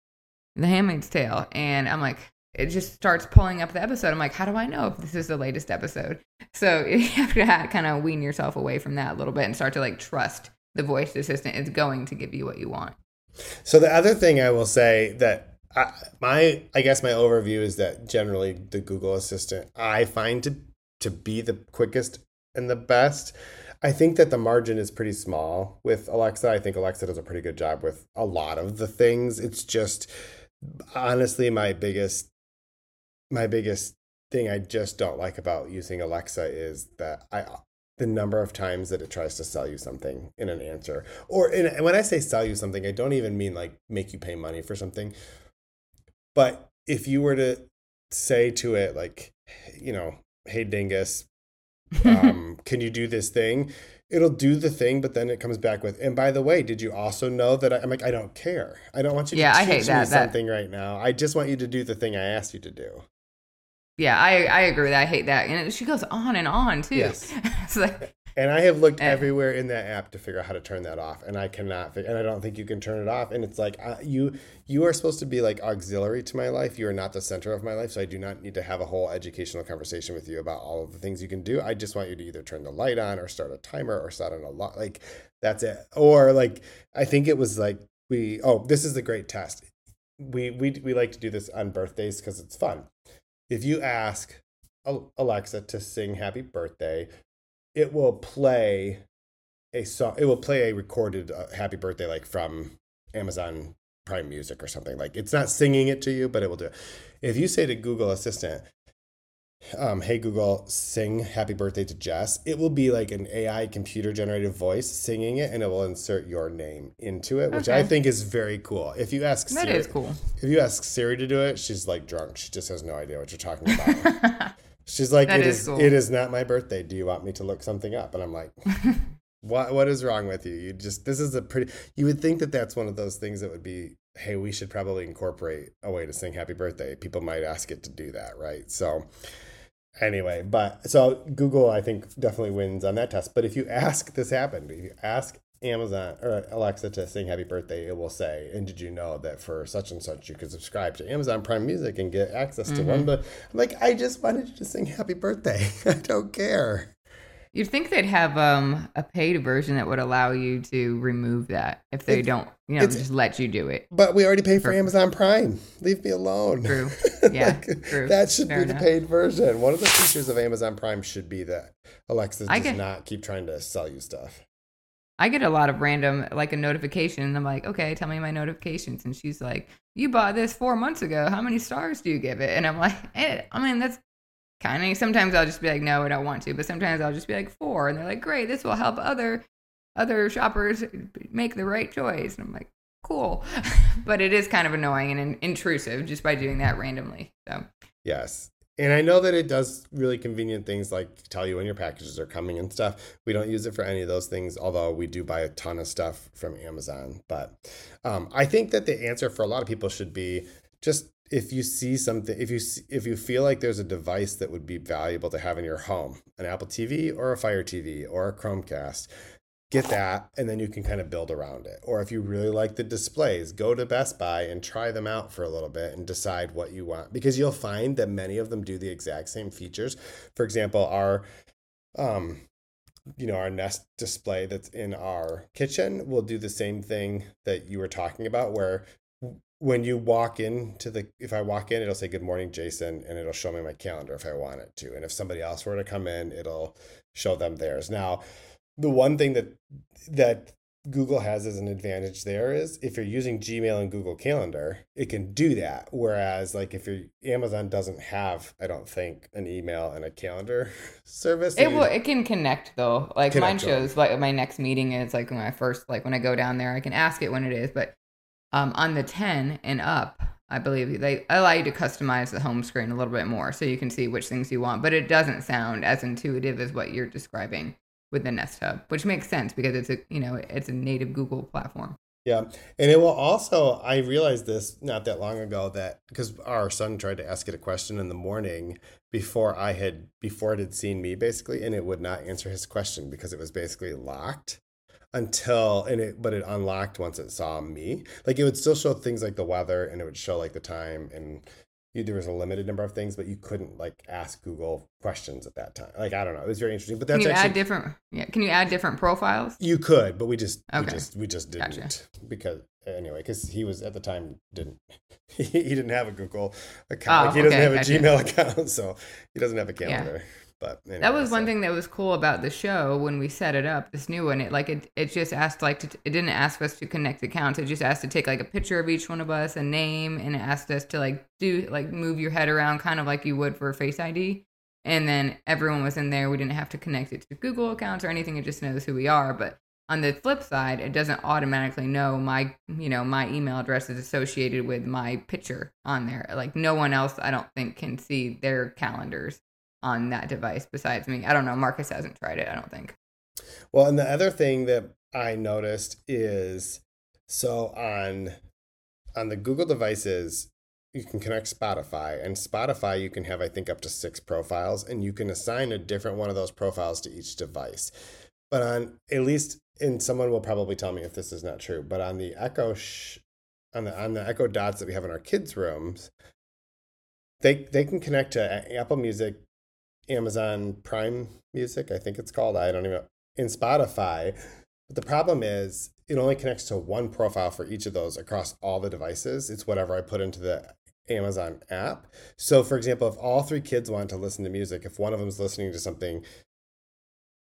The Handmaid's Tale. And I'm like, it just starts pulling up the episode. I'm like, how do I know if this is the latest episode? So you have to kind of wean yourself away from that a little bit and start to like trust the voice assistant is going to give you what you want. So the other thing I will say that I, my I guess my overview is that generally the Google Assistant I find to to be the quickest and the best. I think that the margin is pretty small with Alexa. I think Alexa does a pretty good job with a lot of the things. It's just honestly my biggest my biggest thing I just don't like about using Alexa is that I the number of times that it tries to sell you something in an answer. Or in, when I say sell you something, I don't even mean like make you pay money for something. But if you were to say to it like, you know, hey dingus, um, can you do this thing? It'll do the thing, but then it comes back with, and by the way, did you also know that I, am like, I don't care. I don't want you yeah, to teach I hate that, me something right now. I just want you to do the thing I asked you to do. Yeah, I, I agree with that. I hate that. And she goes on and on too. Yes. it's like and I have looked eh. everywhere in that app to figure out how to turn that off, and I cannot. And I don't think you can turn it off. And it's like uh, you you are supposed to be like auxiliary to my life. You are not the center of my life, so I do not need to have a whole educational conversation with you about all of the things you can do. I just want you to either turn the light on, or start a timer, or start an alarm. Like that's it. Or like I think it was like we. Oh, this is a great test. We we we like to do this on birthdays because it's fun if you ask Alexa to sing happy birthday, it will play a song, it will play a recorded uh, happy birthday, like from Amazon Prime Music or something. Like it's not singing it to you, but it will do it. If you say to Google Assistant, um, hey Google, sing happy birthday to Jess, it will be like an AI computer generated voice singing it and it will insert your name into it, which okay. I think is very cool. If you ask Siri, that is cool. If you ask Siri to do it, she's like drunk. She just has no idea what you're talking about. she's like, that "It is, is cool. it is not my birthday. Do you want me to look something up? And I'm like, what what is wrong with you? You just this is a pretty you would think that that's one of those things that would be hey, we should probably incorporate a way to sing happy birthday. People might ask it to do that, right? So anyway, but so Google, I think, definitely wins on that test. But if you ask, this happened. If you ask Amazon or Alexa to sing happy birthday, it will say, and did you know that for such and such you could subscribe to Amazon Prime Music and get access to mm-hmm. one? But I'm like, I just wanted you to sing happy birthday. I don't care. You'd think they'd have um, a paid version that would allow you to remove that if they it's, don't, you know, just let you do it. But we already pay for, for Amazon Prime. Leave me alone. True. Yeah. like, true. That should Fair be enough. the paid version. One of the features of Amazon Prime should be that Alexa does get, not keep trying to sell you stuff. I get a lot of random, like a notification, and I'm like, okay, tell me my notifications. And she's like, you bought this four months ago. How many stars do you give it? And I'm like, eh, I mean, that's kind of sometimes I'll just be like, no, I don't want to, but sometimes I'll just be like four, and they're like, great, this will help other other shoppers make the right choice. And I'm like, cool, but it is kind of annoying and in- intrusive just by doing that randomly. So yes. And I know that it does really convenient things like tell you when your packages are coming and stuff. We don't use it for any of those things, although we do buy a ton of stuff from Amazon. But um, I think that the answer for a lot of people should be just if you see something if you if you feel like there's a device that would be valuable to have in your home an apple tv or a fire tv or a chromecast get that and then you can kind of build around it. Or if you really like the displays go to best buy and try them out for a little bit and decide what you want. Because you'll find that many of them do the exact same features. For example our um you know our nest display that's in our kitchen will do the same thing that you were talking about where when you walk into the if i walk in it'll say good morning jason and it'll show me my calendar if i want it to. And if somebody else were to come in it'll show them theirs. Now the one thing that that google has as an advantage there is if you're using gmail and google calendar it can do that. Whereas like if your amazon doesn't have i don't think an email and a calendar service it will it can connect though. Like connect mine shows like my next meeting is like when i first like when i go down there i can ask it when it is but um, on the 10 and up, I believe they allow you to customize the home screen a little bit more so you can see which things you want, but it doesn't sound as intuitive as what you're describing with the Nest Hub, which makes sense because it's a you know it's a native Google platform. Yeah, and it will also. I realized this not that long ago that because our son tried to ask it a question in the morning before I had before it had seen me basically, and it would not answer his question because it was basically locked until and it but it unlocked once it saw me like it would still show things like the weather and it would show like the time and you, there was a limited number of things, but you couldn't like ask Google questions at that time. Like I don't know, it was very interesting. But that's Can you actually add different? Yeah. Can you add different profiles? you could, but we just we Okay. just we just didn't Gotcha. because anyway, because he was at the time didn't he, he didn't have a Google account. Oh, like, he doesn't okay, have a gotcha. Gmail account, so he doesn't have a Yeah. But anyway, That was one thing that was cool about the show when we set it up. This new one, it like it, it just asked like to, it didn't ask us to connect accounts. It just asked to take like a picture of each one of us, a name, and it asked us to like do like move your head around, kind of like you would for Face ID. And then everyone was in there. We didn't have to connect it to Google accounts or anything. It just knows who we are. But on the flip side, it doesn't automatically know my you know my email address is associated with my picture on there. Like no one else, I don't think, can see their calendars on that device besides me. I don't know. Marcus hasn't tried it. I don't think. Well, and the other thing that I noticed is so on on the Google devices, you can connect Spotify, and Spotify you can have I think up to six profiles, and you can assign a different one of those profiles to each device. But on at least, and someone will probably tell me if this is not true, but on the Echo sh- on the on the Echo Dots that we have in our kids' rooms, they they can connect to Apple Music, Amazon Prime Music, I think it's called. I don't even in Spotify. But the problem is it only connects to one profile for each of those across all the devices. It's whatever I put into the Amazon app. So, for example, if all three kids want to listen to music, if one of them is listening to something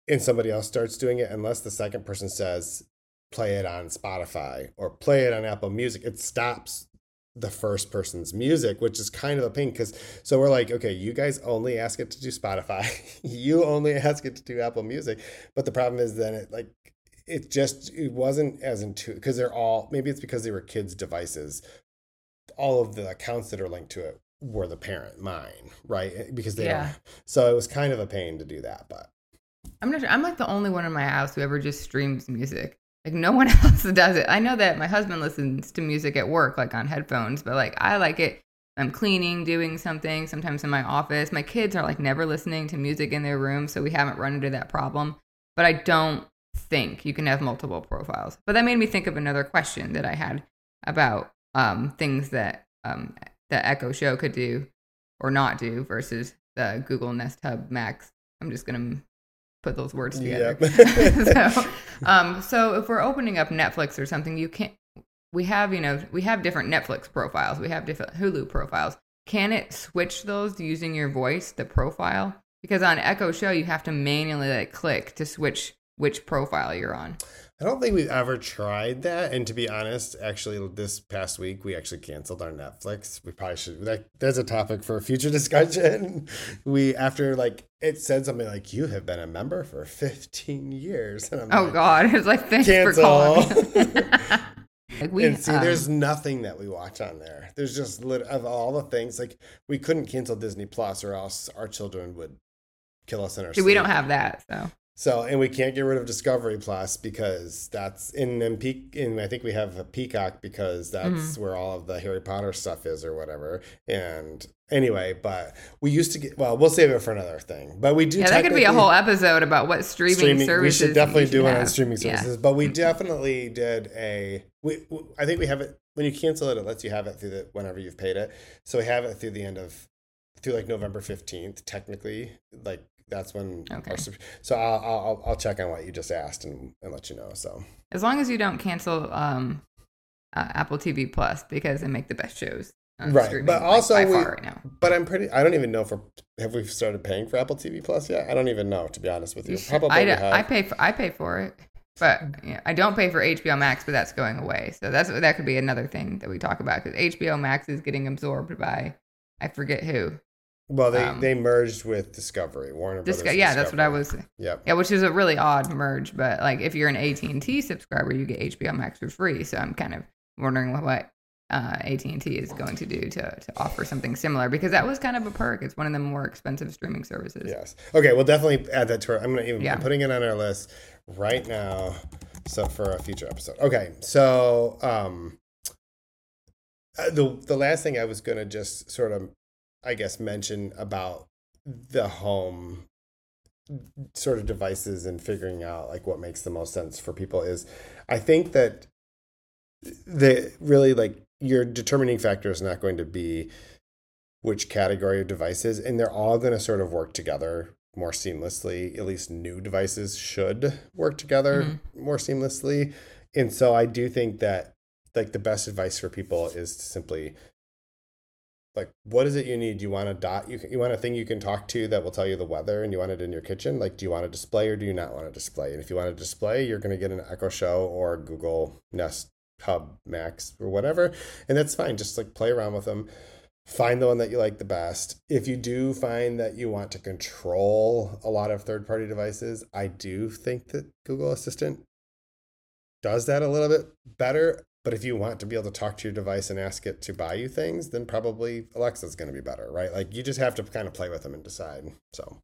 and somebody else starts doing it, unless the second person says, play it on Spotify or play it on Apple Music, it stops the first person's music, which is kind of a pain because so we're like, okay, you guys only ask it to do Spotify, you only ask it to do Apple Music, but the problem is then it like it just it wasn't as intuitive because they're all maybe it's because they were kids' devices. All of the accounts that are linked to it were the parent, mine, right? Eh, because they Yeah. So it was kind of a pain to do that, but I'm not sure. I'm like the only one in my house who ever just streams music. Like no one else does it. I know that my husband listens to music at work, like on headphones, but like I like it. I'm cleaning, doing something, sometimes in my office. My kids are like never listening to music in their room, so we haven't run into that problem. But I don't think you can have multiple profiles. But that made me think of another question that I had about um, things that um, the Echo Show could do or not do versus the Google Nest Hub Max. I'm just gonna put those words together. So, um, so if we're opening up Netflix or something, you can't. We have, you know, we have different Netflix profiles. We have different Hulu profiles. Can it switch those using your voice, the profile? Because on Echo Show, you have to manually like click to switch which profile you're on. I don't think we've ever tried that. And to be honest, actually, this past week we actually canceled our Netflix. We probably should. Like, there's a topic for a future discussion. We after like it said something like you have been a member for 15 years. And I'm Oh like, God, it's like thanks for calling. Cancel. like we, and see, um, there's nothing that we watch on there. There's just lit of all the things like we couldn't cancel Disney Plus or else our children would kill us in our see, we don't have that, so So, and we can't get rid of Discovery Plus because that's in and peak. And I think we have a Peacock because that's Mm-hmm. where all of the Harry Potter stuff is or whatever. And anyway, but we used to get. Well, we'll save it for another thing. But we do. yeah, that could be a whole episode about what streaming, streaming. services. We should definitely do one on streaming Yeah. services. But we definitely did a. We, we- I think we have it when you cancel it. It lets you have it through the whenever you've paid it. So we have it through the end of through like November fifteenth. Technically, like that's when. Okay. Our, so I'll, I'll I'll check on what you just asked and, and let you know. So As long as you don't cancel um, uh, Apple TV Plus because they make the best shows. Right, but like, also we- right now. But I'm pretty. I don't even know if have we started paying for Apple TV Plus yet. I don't even know to be honest with you. You should- Probably I, we do- have. I pay for I pay for it, but yeah, I don't pay for HBO Max. But that's going away, so that's that could be another thing that we talk about because HBO Max is getting absorbed by I forget who. Well, they um, they merged with Discovery, Warner Disco- Brothers. yeah, that's what I was. Yep. Yeah, which is a really odd merge, but like if you're an AT and T subscriber, you get HBO Max for free. So I'm kind of wondering what uh, AT and T is going to do to to offer something similar because that was kind of a perk. It's one of the more expensive streaming services. Yes. Okay. We'll definitely add that to our. I'm gonna even Yeah. I'm putting it on our list right now, so for a future episode. Okay. So um, uh, the the last thing I was gonna just sort of, I guess, mention about the home sort of devices and figuring out like what makes the most sense for people is, I think that the really like your determining factor is not going to be which category of devices, and they're all going to sort of work together more seamlessly. At least new devices should work together mm-hmm. more seamlessly. And so I do think that like the best advice for people is to simply like what is it you need? Do you want a dot you you want a thing you can talk to that will tell you the weather and you want it in your kitchen? Like do you want a display or do you not want a display? And if you want a display, you're going to get an Echo Show or Google Nest Hub Max or whatever, and that's fine. Just like play around with them find the one that you like the best. If you do find that you want to control a lot of third party devices, I do think that Google Assistant does that a little bit better. But if you want to be able to talk to your device and ask it to buy you things, then probably Alexa's going to be better, right? Like you just have to kind of play with them and decide. So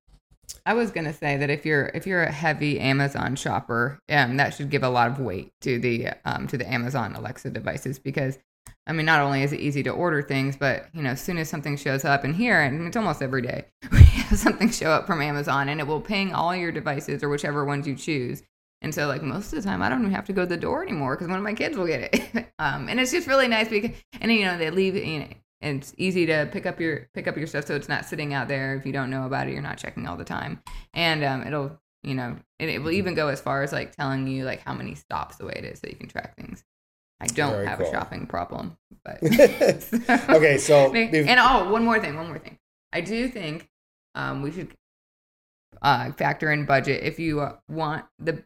I was gonna say that if you're if you're a heavy Amazon shopper, um, that should give a lot of weight to the um to the Amazon Alexa devices because I mean, not only is it easy to order things, but you know, as soon as something shows up, and here, and it's almost every day, we have something show up from Amazon, and it will ping all your devices or whichever ones you choose. And so, like most of the time, I don't even have to go to the door anymore because one of my kids will get it. um, and it's just really nice because, and you know, they leave. You know, it's easy to pick up your pick up your stuff, so it's not sitting out there. If you don't know about it, you're not checking all the time, and um, it'll you know, it, it will even go as far as like telling you like how many stops away it is, so you can track things. I don't Very have cool. a shopping problem, but okay. So and oh, one more thing, one more thing. I do think um, we should uh, factor in budget if you uh, want the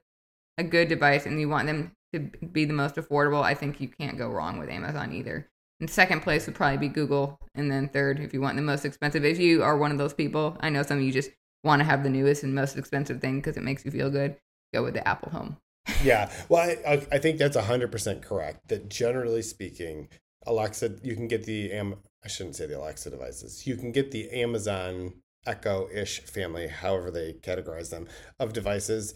a good device and you want them to be the most affordable. I think you can't go wrong with Amazon either. And second place would probably be Google, and then third, if you want the most expensive. If you are one of those people, I know some of you just want to have the newest and most expensive thing because it makes you feel good. Go with the Apple Home yeah. Well, I, I think that's 100% correct. That generally speaking, Alexa, you can get the, Am- I shouldn't say the Alexa devices, you can get the Amazon Echo ish family, however they categorize them, of devices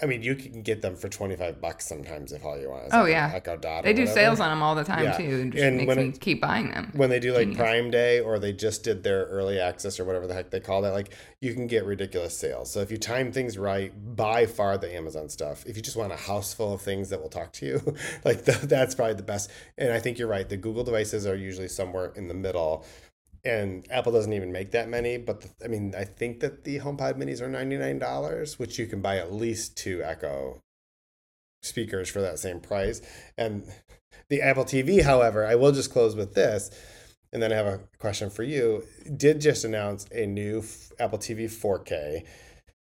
I mean, you can get them for twenty five bucks sometimes if all you want. Is oh like yeah, Echo Dot. They do whatever. sales on them all the time yeah. too, and, and makes me it, keep buying them. When they do like Genius. Prime Day or they just did their early access or whatever the heck they call that, like you can get ridiculous sales. So if you time things right, by far the Amazon stuff. If you just want a house full of things that will talk to you, like the, that's probably the best. And I think you're right. The Google devices are usually somewhere in the middle and Apple doesn't even make that many. But the, I mean, I think that the HomePod Minis are ninety nine dollars, which you can buy at least two Echo speakers for that same price. And the Apple TV, however, I will just close with this, and then I have a question for you. Did just announce a new Apple TV 4K,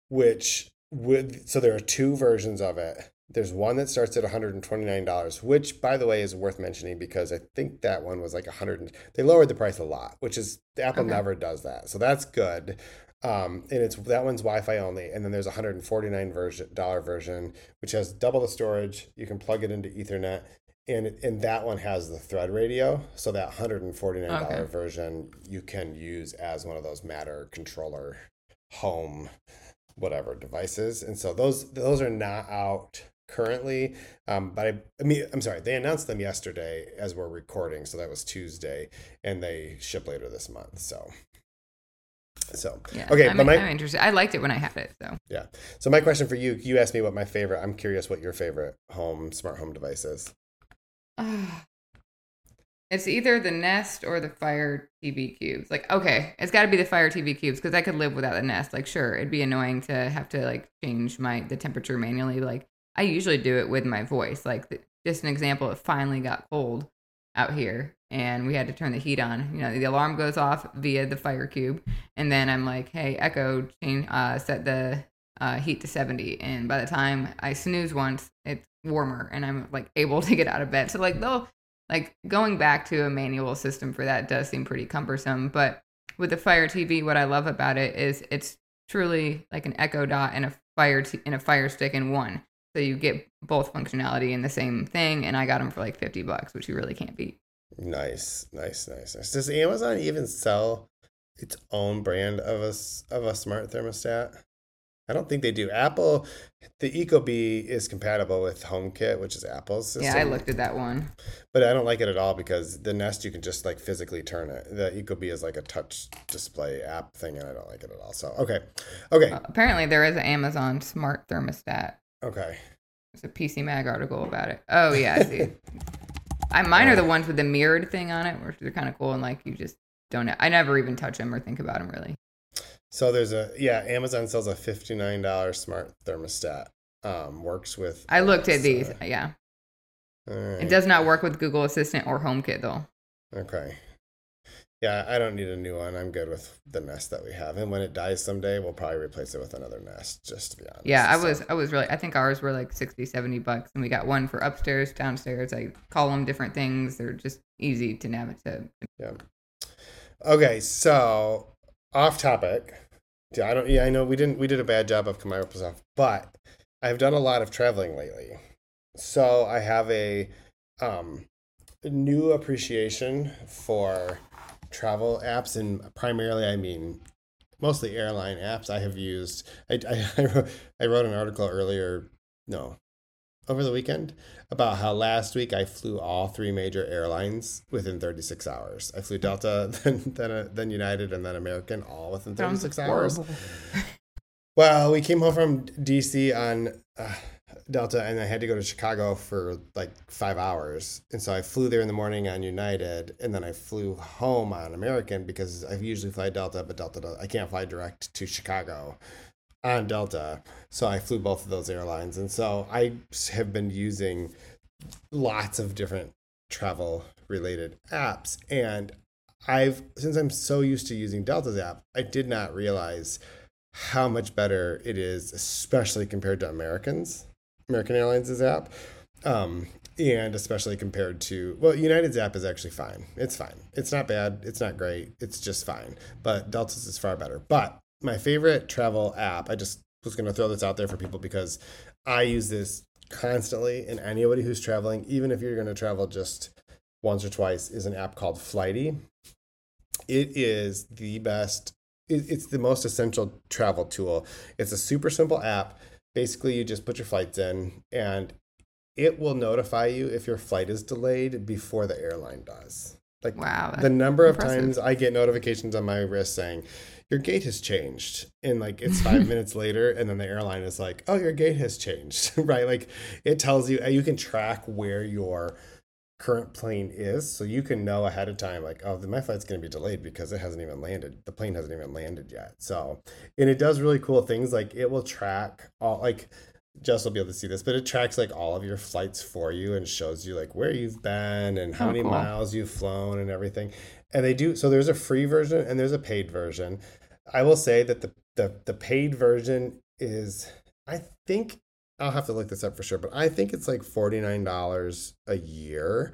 which would so there are two versions of it. There's one that starts at $129, which by the way is worth mentioning because I think that one was like 100 they lowered the price a lot, which is Apple okay. never does that. So that's good. Um, and it's that one's Wi-Fi only, and then there's a 149 version dollar version which has double the storage. You can plug it into Ethernet, and and that one has the Thread radio. So that 149 dollar okay. version you can use as one of those Matter controller home whatever devices, and so those those are not out currently. Um, but I, I mean, I'm sorry, they announced them yesterday as we're recording, so that was Tuesday, and they ship later this month. So, so yeah, okay, I'm, but my, I'm interested. I liked it when I had it. So yeah. So my question for you, you asked me what my favorite. I'm curious what your favorite home smart home device is. It's either the Nest or the Fire TV cubes. Like, okay, it's got to be the Fire TV cubes because I could live without the Nest. Like, sure, it'd be annoying to have to like change my the temperature manually. Like, I usually do it with my voice. Like just an example, it finally got cold out here and we had to turn the heat on. You know, the alarm goes off via the fire cube, and then I'm like, "Hey, Echo, change, uh, set the uh, heat to 70." And by the time I snooze once, it's warmer, and I'm like able to get out of bed. So like, though, like going back to a manual system for that does seem pretty cumbersome. But with the Fire TV, what I love about it is it's truly like an Echo Dot and a Fire t- and a Fire Stick in one. So you get both functionality in the same thing, and I got them for like fifty bucks, which you really can't beat. Nice, nice, nice, nice. Does Amazon even sell its own brand of a of a smart thermostat? I don't think they do. Apple, the Ecobee is compatible with HomeKit, which is Apple's system. Yeah, I looked at that one, but I don't like it at all because the Nest you can just like physically turn it. The Ecobee is like a touch display app thing, and I don't like it at all. So okay, okay. Uh, apparently, there is an Amazon smart thermostat Okay. There's a PC Mag article about it. Oh yeah, I see. I mine are the ones with the mirrored thing on it, which are kind of cool, and like you just don't. I never even touch them or think about them really. So there's a yeah, Amazon sells a fifty nine dollar smart thermostat. Um, works with. I looked at these. Yeah, right. it does not work with Google Assistant or HomeKit though. Okay. Yeah, I don't need a new one. I'm good with the Nest that we have, and when it dies someday, we'll probably replace it with another Nest. Just to be honest. Yeah, I So- was I was really I think ours were like 60 70 bucks and we got one for upstairs, downstairs. I call them different things. They're just easy to navigate. Yeah. Okay, so off topic. Yeah, I don't. Yeah, I know we didn't. We did a bad job of coming up with stuff, but I've done a lot of traveling lately, so I have a um, new appreciation for travel apps, and primarily, I mean mostly airline apps. I have used. I I, I wrote, I wrote an article earlier. No, over the weekend about how last week I flew all three major airlines within 36 hours. I flew Delta, then then, uh, then United, and then American, all within Sounds 36 hours. horrible. Well, we came home from DC on uh, Delta, and I had to go to Chicago for like five hours. And so I flew there in the morning on United, and then I flew home on American because I usually fly Delta, but Delta does, I can't fly direct to Chicago on Delta. So I flew both of those airlines, and so I have been using lots of different travel related apps, and I've since I'm so used to using Delta's app, I did not realize how much better it is, especially compared to Americans, American Airlines' app. Um, and especially compared to, well, United's app is actually fine. It's fine. It's not bad. It's not great. It's just fine. But Delta's is far better. But my favorite travel app, I just was going to throw this out there for people because I use this constantly. And anybody who's traveling, even if you're going to travel just once or twice, is an app called Flighty. It is the best it's the most essential travel tool. It's a super simple app. Basically, you just put your flights in and it will notify you if your flight is delayed before the airline does. Like Wow. the number of impressive. times I get notifications on my wrist saying, your gate has changed. And like it's five minutes later, and then the airline is like, oh, your gate has changed, right? Like it tells you, you can track where your current plane is. So you can know ahead of time, like, oh, my flight's going to be delayed because it hasn't even landed. The plane hasn't even landed yet. So, and it does really cool things. Like it will track all, like, Jess will be able to see this, but it tracks like all of your flights for you and shows you like where you've been and how Oh, many cool. miles you've flown and everything. And they do so there's a free version and there's a paid version. I will say that the the, the paid version is I think I'll have to look this up for sure, but I think it's like forty nine dollars a year.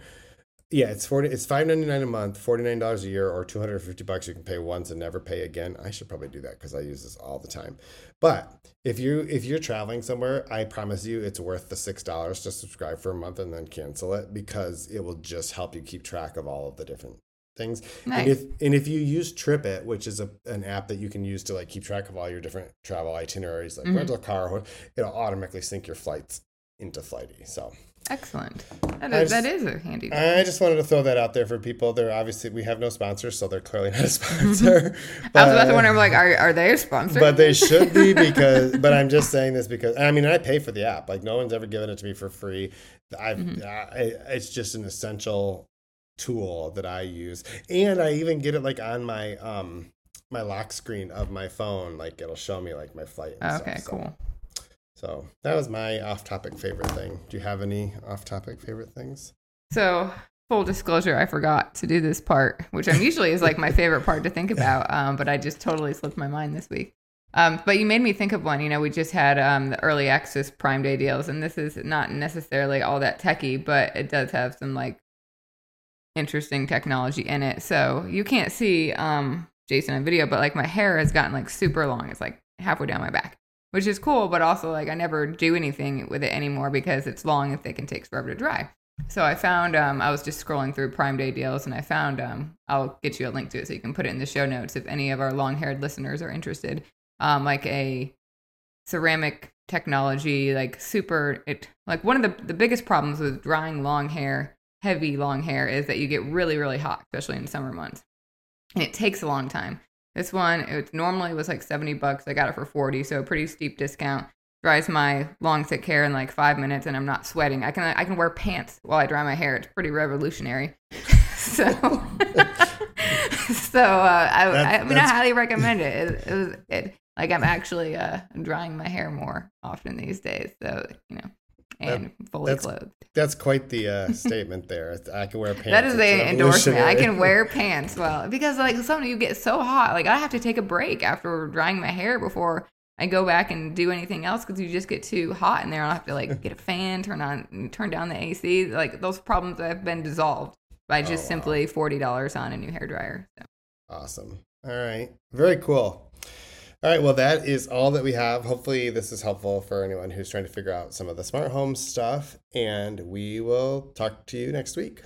Yeah, it's forty. It's five ninety nine a month, forty nine dollars a year, or two hundred fifty bucks. You can pay once and never pay again. I should probably do that because I use this all the time. But if you if you're traveling somewhere, I promise you, it's worth the six dollars to subscribe for a month and then cancel it because it will just help you keep track of all of the different things. And if and if you use TripIt, which is a, an app that you can use to like keep track of all your different travel itineraries, like Mhm. rental car, it'll automatically sync your flights into Flighty. So Excellent. That is, that just- is a handy. I just wanted to throw that out there for people. They're obviously we have no sponsors, so they're clearly not a sponsor. I was about to wonder, I'm like, are, are they a sponsor? but they should be because but i'm just saying this because i mean i pay for the app like no one's ever given it to me for free i've Mhm. I, it's just an essential tool that i use and i even get it like on my um my lock screen of my phone like it'll show me like my flight and okay, stuff, so, cool. so that was my off-topic favorite thing do you have any off-topic favorite things So, full disclosure, I forgot to do this part, which I'm usually is like my favorite part to think about, um, but I just totally slipped my mind this week. Um, but you made me think of one. You know, we just had um, the early access Prime Day deals, and this is not necessarily all that techy, but it does have some like interesting technology in it. So you can't see um, Jason on video, but like my hair has gotten like super long. It's like halfway down my back, which is cool, but also like I never do anything with it anymore because it's long and thick and takes forever to dry. So I found um, I was just scrolling through Prime Day deals, and I found um, I'll get you a link to it so you can put it in the show notes if any of our long-haired listeners are interested. Um, like a ceramic technology, like super. It like one of the the biggest problems with drying long hair, heavy long hair, is that you get really really hot, especially in summer months, and it takes a long time. This one, it normally was like seventy bucks. I got it for forty, so a pretty steep discount dries my long thick hair in like five minutes and I'm not sweating. I can I can wear pants while I dry my hair. It's pretty revolutionary. so so uh, I, That- I, I mean, I highly recommend it. It, it was it, like I'm actually uh, drying my hair more often these days. So you know, and fully that's- clothed. That's quite the uh, statement there. I can wear pants. That is the endorsement. I can wear pants well because like some of you get so hot. Like I have to take a break after drying my hair before I go back and do anything else because you just get too hot in there. I have to like get a fan, turn on, turn down the AC. Like those problems have been dissolved by just Oh, wow. simply forty dollars on a new hair dryer. So. Awesome. All right. Very cool. All right. Well, that is all that we have. Hopefully, this is helpful for anyone who's trying to figure out some of the smart home stuff. And we will talk to you next week.